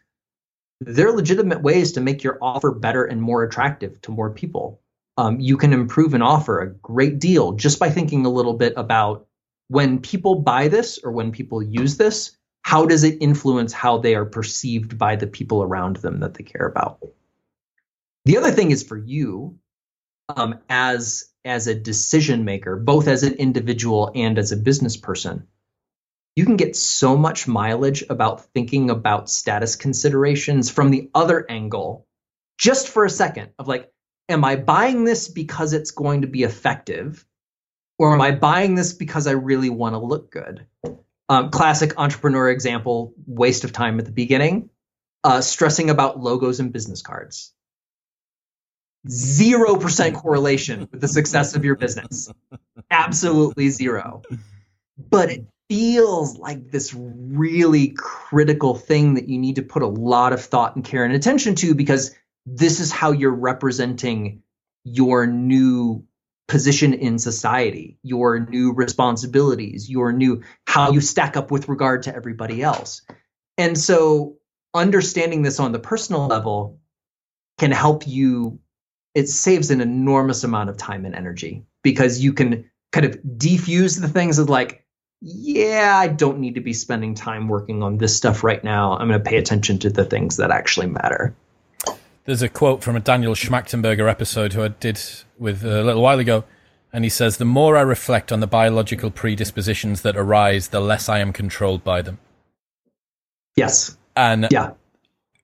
Speaker 3: they're legitimate ways to make your offer better and more attractive to more people. Um, you can improve an offer a great deal just by thinking a little bit about when people buy this or when people use this, how does it influence how they are perceived by the people around them that they care about? The other thing is for you um, as as a decision maker, both as an individual and as a business person, you can get so much mileage about thinking about status considerations from the other angle just for a second of like am i buying this because it's going to be effective or am i buying this because i really want to look good um, classic entrepreneur example waste of time at the beginning uh, stressing about logos and business cards 0% correlation with the success of your business. Absolutely zero. But it feels like this really critical thing that you need to put a lot of thought and care and attention to because this is how you're representing your new position in society, your new responsibilities, your new how you stack up with regard to everybody else. And so understanding this on the personal level can help you it saves an enormous amount of time and energy because you can kind of defuse the things of like yeah, I don't need to be spending time working on this stuff right now. I'm going to pay attention to the things that actually matter.
Speaker 1: There's a quote from a Daniel Schmachtenberger episode who I did with a little while ago, and he says, "The more I reflect on the biological predispositions that arise, the less I am controlled by them."
Speaker 3: Yes.
Speaker 1: And
Speaker 3: yeah.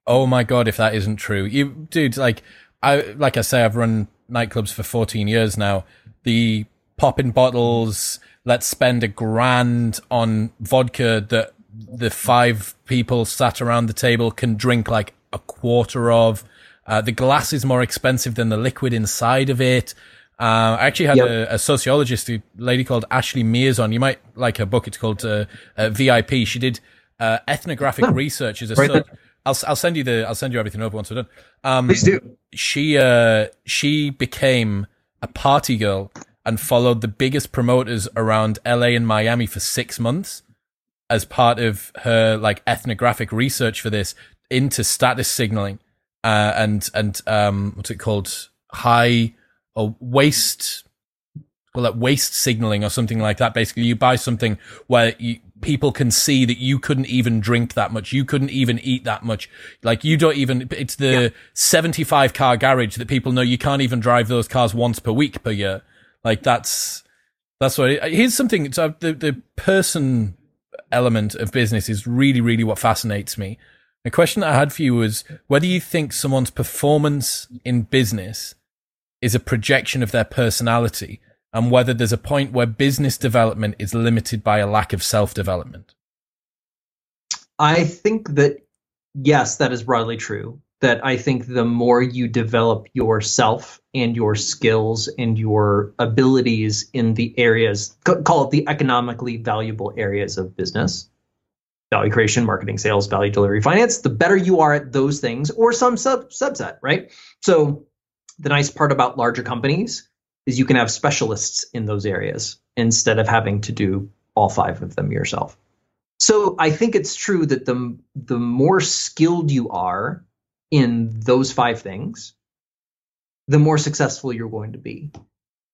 Speaker 1: Oh my god, if that isn't true, you dude, like I like I say, I've run nightclubs for 14 years now. The popping bottles, let's spend a grand on vodka that the five people sat around the table can drink like a quarter of. Uh, the glass is more expensive than the liquid inside of it. Uh, I actually had yep. a, a, sociologist, a lady called Ashley Mears on. You might like her book. It's called uh, uh VIP. She did uh, ethnographic oh, research as a. So, I'll I'll send you the I'll send you everything over once we're done.
Speaker 3: Um, Please do.
Speaker 1: She uh she became a party girl and followed the biggest promoters around LA and Miami for six months as part of her like ethnographic research for this into status signaling uh, and and um, what's it called? High or waste well like waste signaling or something like that. Basically you buy something where you, people can see that you couldn't even drink that much. You couldn't even eat that much. Like you don't even it's the yeah. 75 car garage that people know you can't even drive those cars once per week per year like that's that's what. Here's something. So the the person element of business is really really what fascinates me. The question I had for you was whether you think someone's performance in business is a projection of their personality, and whether there's a point where business development is limited by a lack of self development.
Speaker 3: I think that yes, that is broadly true that I think the more you develop yourself and your skills and your abilities in the areas, call it the economically valuable areas of business, value creation, marketing, sales, value delivery, finance, the better you are at those things or some sub- subset, right? So the nice part about larger companies is you can have specialists in those areas instead of having to do all five of them yourself. So I think it's true that the the more skilled you are in those five things, the more successful you're going to be.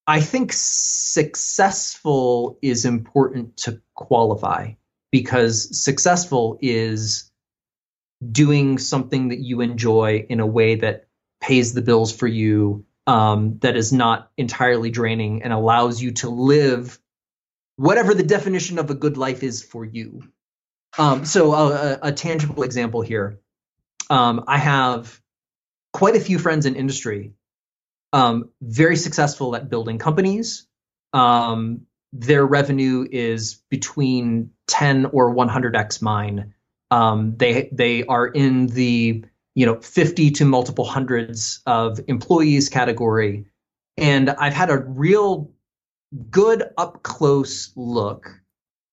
Speaker 3: I think successful is important to qualify because successful is doing something that you enjoy in a way that pays the bills for you, um, that is not entirely draining and allows you to live whatever the definition of a good life is for you. Um, so, a, a tangible example here um, I have quite a few friends in industry, um, very successful at building companies. Um, their revenue is between 10 or 100x mine. Um, they they are in the you know 50 to multiple hundreds of employees category, and I've had a real good up close look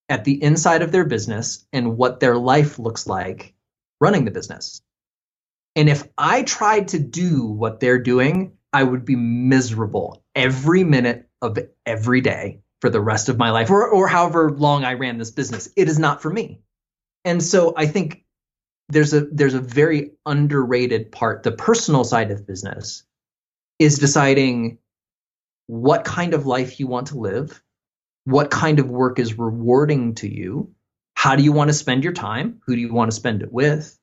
Speaker 3: at the inside of their business and what their life looks like running the business. And if I tried to do what they're doing, I would be miserable every minute of every day for the rest of my life or, or however long I ran this business. It is not for me. And so I think there's a there's a very underrated part, the personal side of business is deciding what kind of life you want to live, what kind of work is rewarding to you, how do you want to spend your time, who do you want to spend it with,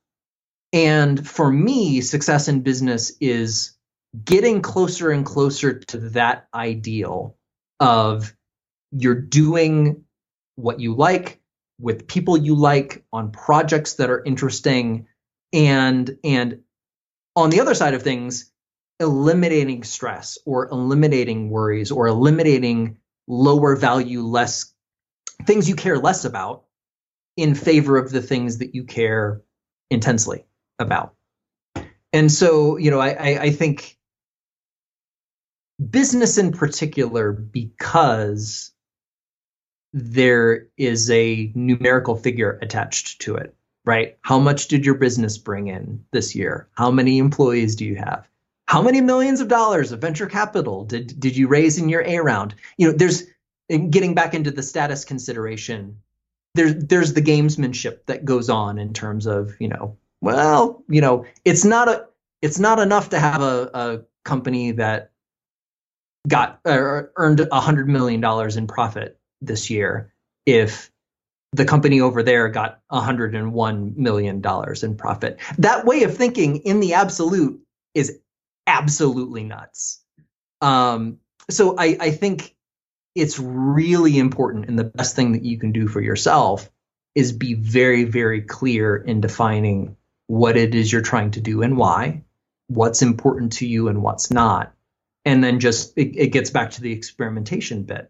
Speaker 3: and for me, success in business is getting closer and closer to that ideal of you're doing what you like with people you like on projects that are interesting and and on the other side of things eliminating stress or eliminating worries or eliminating lower value less things you care less about in favor of the things that you care intensely about. And so, you know, I, I, I think business in particular because there is a numerical figure attached to it, right? How much did your business bring in this year? How many employees do you have? How many millions of dollars of venture capital did did you raise in your A round? You know, there's getting back into the status consideration. There's there's the gamesmanship that goes on in terms of, you know, well, you know, it's not a it's not enough to have a, a company that got uh, earned a hundred million dollars in profit this year if the company over there got 101 million dollars in profit. That way of thinking in the absolute is absolutely nuts. Um, so I, I think it's really important and the best thing that you can do for yourself is be very, very clear in defining what it is you're trying to do and why, what's important to you and what's not. And then just it, it gets back to the experimentation bit.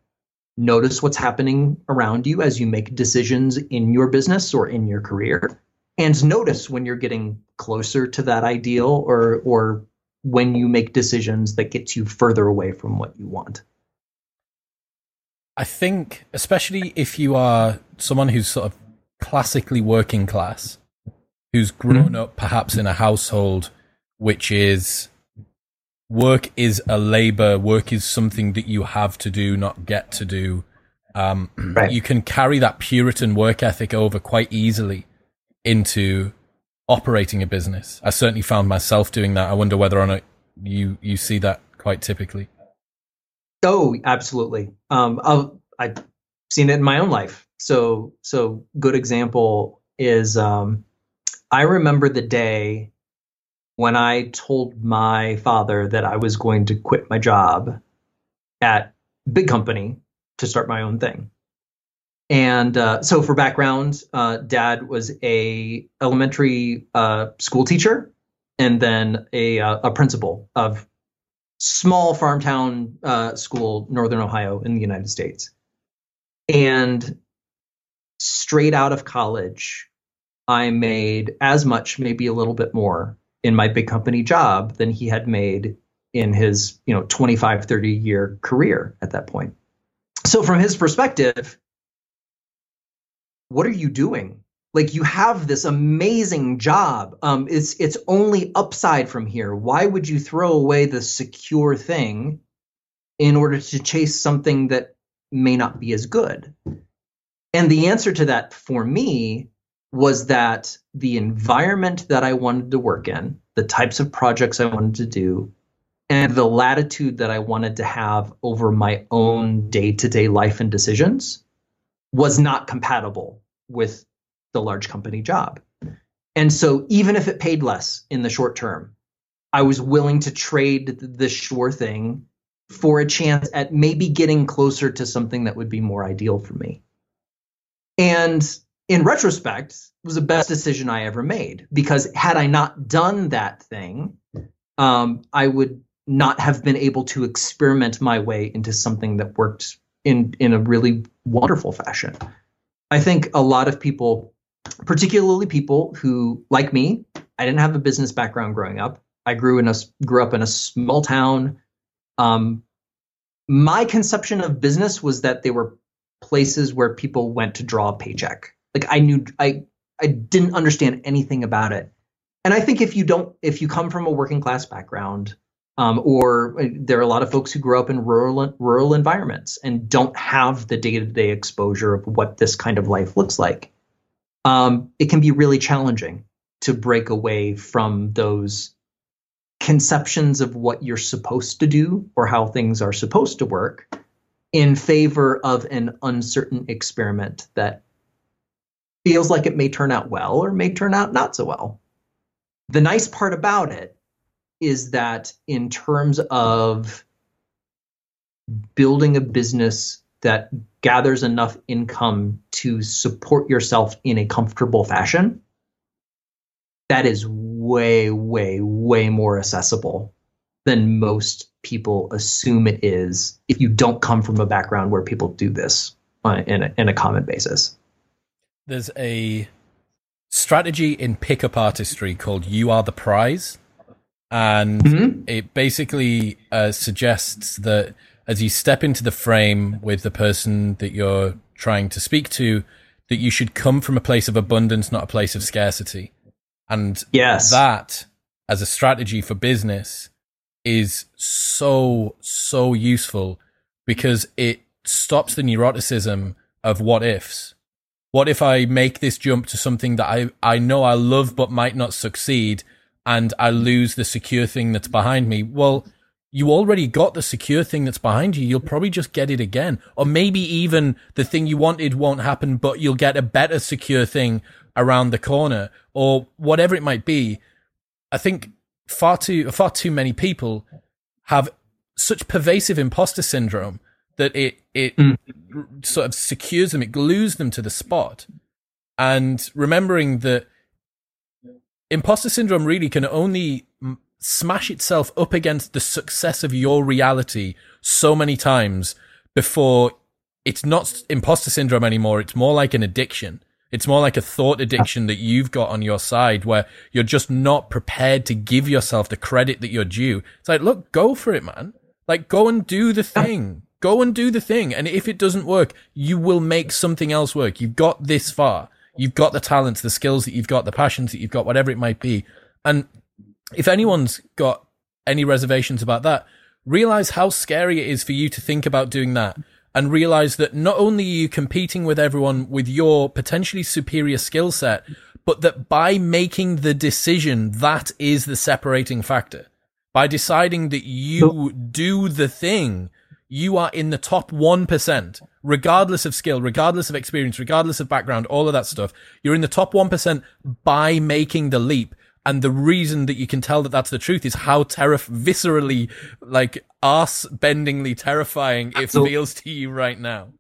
Speaker 3: Notice what's happening around you as you make decisions in your business or in your career. And notice when you're getting closer to that ideal or or when you make decisions that gets you further away from what you want.
Speaker 1: I think, especially if you are someone who's sort of classically working class, who's grown mm-hmm. up perhaps in a household which is work is a labor, work is something that you have to do, not get to do. Um, right. You can carry that Puritan work ethic over quite easily into operating a business. I certainly found myself doing that. I wonder whether or not you you see that quite typically.
Speaker 3: Oh, absolutely. Um, i have seen it in my own life. So so good example is um, I remember the day when I told my father that I was going to quit my job at big company to start my own thing. And uh, so, for background, uh, Dad was a elementary uh, school teacher and then a uh, a principal of small farm town uh, school, Northern Ohio, in the United States. And straight out of college, I made as much, maybe a little bit more, in my big company job than he had made in his you know 25 30 year career at that point. So from his perspective what are you doing? Like you have this amazing job. Um, it's it's only upside from here. Why would you throw away the secure thing in order to chase something that may not be as good? And the answer to that for me was that the environment that I wanted to work in, the types of projects I wanted to do, and the latitude that I wanted to have over my own day to day life and decisions was not compatible with the large company job. And so, even if it paid less in the short term, I was willing to trade the sure thing for a chance at maybe getting closer to something that would be more ideal for me. And in retrospect, was the best decision I ever made because had I not done that thing, um, I would not have been able to experiment my way into something that worked in in a really wonderful fashion. I think a lot of people, particularly people who like me, I didn't have a business background growing up. I grew in a grew up in a small town. Um, my conception of business was that they were places where people went to draw a paycheck like I knew I I didn't understand anything about it. And I think if you don't if you come from a working class background um, or uh, there are a lot of folks who grow up in rural rural environments and don't have the day to day exposure of what this kind of life looks like. Um, it can be really challenging to break away from those conceptions of what you're supposed to do or how things are supposed to work in favor of an uncertain experiment that feels like it may turn out well or may turn out not so well. The nice part about it is that in terms of building a business that gathers enough income to support yourself in a comfortable fashion, that is way, way, way more accessible than most people assume it is if you don't come from a background where people do this in a, in a common basis
Speaker 1: there's a strategy in pickup artistry called "You Are the Prize," and mm-hmm. it basically uh, suggests that as you step into the frame with the person that you're trying to speak to, that you should come from a place of abundance, not a place of scarcity. And
Speaker 3: yes.
Speaker 1: that as a strategy for business is so, so useful because it stops the neuroticism of what ifs. What if I make this jump to something that I, I know I love but might not succeed and I lose the secure thing that's behind me? Well, you already got the secure thing that's behind you. You'll probably just get it again. Or maybe even the thing you wanted won't happen, but you'll get a better secure thing around the corner or whatever it might be. I think far too, far too many people have such pervasive imposter syndrome that it, it mm. sort of secures them. It glues them to the spot. And remembering that imposter syndrome really can only smash itself up against the success of your reality so many times before it's not imposter syndrome anymore. It's more like an addiction. It's more like a thought addiction that you've got on your side where you're just not prepared to give yourself the credit that you're due. It's like, look, go for it, man. Like, go and do the thing. Go and do the thing. And if it doesn't work, you will make something else work. You've got this far. You've got the talents, the skills that you've got, the passions that you've got, whatever it might be. And if anyone's got any reservations about that, realize how scary it is for you to think about doing that and realize that not only are you competing with everyone with your potentially superior skill set, but that by making the decision, that is the separating factor. By deciding that you do the thing, you are in the top 1%, regardless of skill, regardless of experience, regardless of background, all of that stuff. You're in the top 1% by making the leap. And the reason that you can tell that that's the truth is how terrif- viscerally, like ass bendingly terrifying it feels to you right now.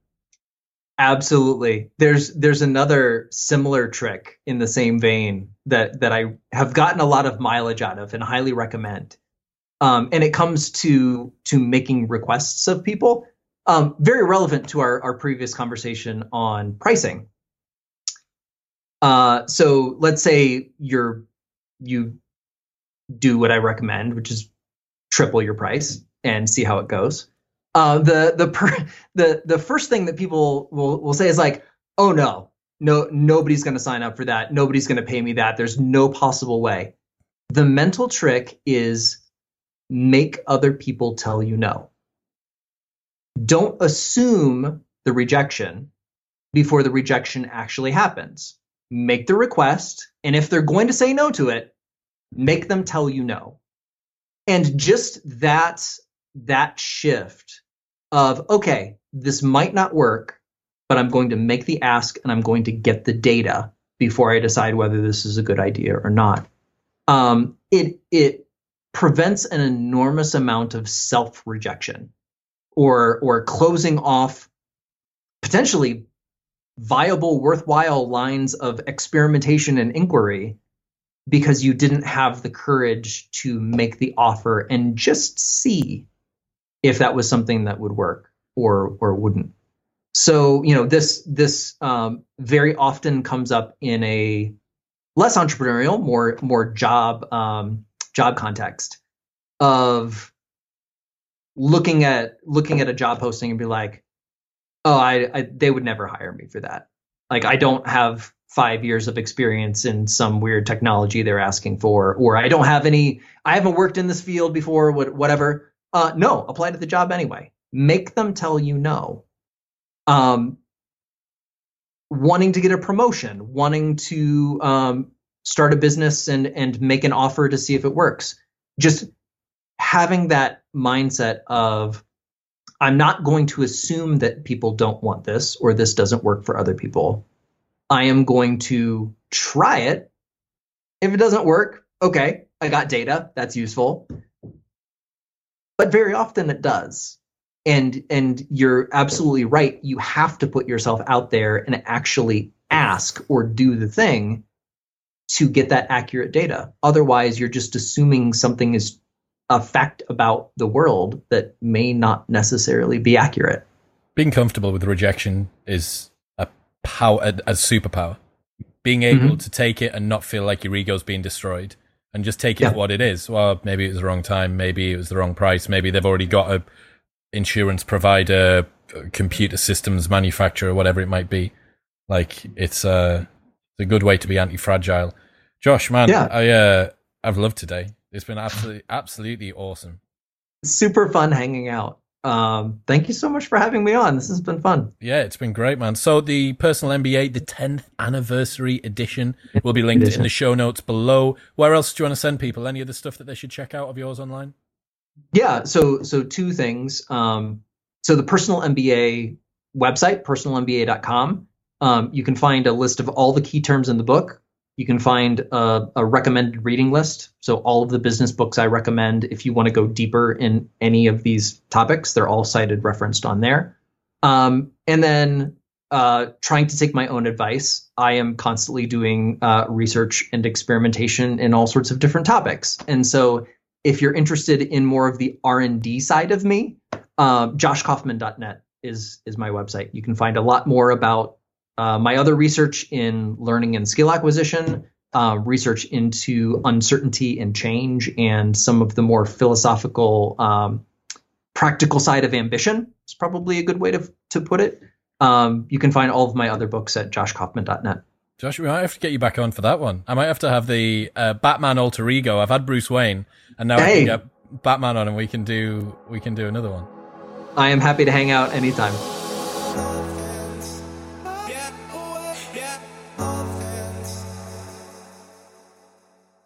Speaker 3: Absolutely. There's there's another similar trick in the same vein that that I have gotten a lot of mileage out of and highly recommend. Um, and it comes to to making requests of people. Um, very relevant to our, our previous conversation on pricing. Uh, so let's say you're you do what I recommend, which is triple your price and see how it goes. Uh, the the per, the the first thing that people will will say is like, oh no, no nobody's going to sign up for that. Nobody's going to pay me that. There's no possible way. The mental trick is make other people tell you no. Don't assume the rejection before the rejection actually happens make the request, and if they're going to say no to it, make them tell you no. And just that that shift of okay, this might not work, but I'm going to make the ask and I'm going to get the data before I decide whether this is a good idea or not. Um, it it prevents an enormous amount of self rejection or or closing off potentially viable, worthwhile lines of experimentation and inquiry because you didn't have the courage to make the offer and just see if that was something that would work or or wouldn't. So you know this this um, very often comes up in a less entrepreneurial, more more job um, job context of looking at looking at a job posting and be like, oh, I, I they would never hire me for that. Like I don't have five years of experience in some weird technology they're asking for, or I don't have any, I haven't worked in this field before, whatever. Uh, no, apply to the job anyway. Make them tell you no. Um, wanting to get a promotion, wanting to um, start a business and and make an offer to see if it works. Just having that mindset of I'm not going to assume that people don't want this or this doesn't work for other people. I am going to try it. If it doesn't work, okay, I got data, that's useful. But very often it does. And and you're absolutely right. You have to put yourself out there and actually ask or do the thing to get that accurate data. Otherwise, you're just assuming something is a fact about the world that may not necessarily be accurate.
Speaker 1: Being comfortable with rejection is a power, a, a superpower. Being able mm-hmm. to take it and not feel like your ego's being destroyed and just take it yeah. for what it is. Well, maybe it was the wrong time, maybe it was the wrong price, maybe they've already got a insurance provider, computer systems manufacturer, whatever it might be. Like it's a, uh, it's a good way to be anti-fragile. Josh, man, yeah. I uh, I've loved today. It's been absolutely absolutely awesome.
Speaker 3: Super fun hanging out. Um, thank you so much for having me on. This has been fun.
Speaker 1: Yeah, it's been great, man. So the personal MBA, the 10th anniversary edition, will be linked in the show notes below. Where else do you want to send people? Any other stuff that they should check out of yours online?
Speaker 3: Yeah, so so two things. Um, so the personal MBA website, personalmba.com, um, you can find a list of all the key terms in the book. You can find a, a, recommended reading list. So all of the business books I recommend, if you want to go deeper in any of these topics, they're all cited, referenced on there. Um, and then uh, trying to take my own advice, I am constantly doing uh, research and experimentation in all sorts of different topics. And so if you're interested in more of the R&D side of me, uh, joshkaufman.net is is my website. You can find a lot more about uh, my other research in learning and skill acquisition, uh, research into uncertainty and change, and some of the more philosophical, um, practical side of ambition is probably a good way to to put it. Um, you can find all of my other books at joshkaufman.net.
Speaker 1: Josh, we might have to get you back on for that one. I might have to have the uh, Batman alter ego. I've had Bruce Wayne, and now hey. we can get Batman on, and we can do we can do another one.
Speaker 3: I am happy to hang out anytime.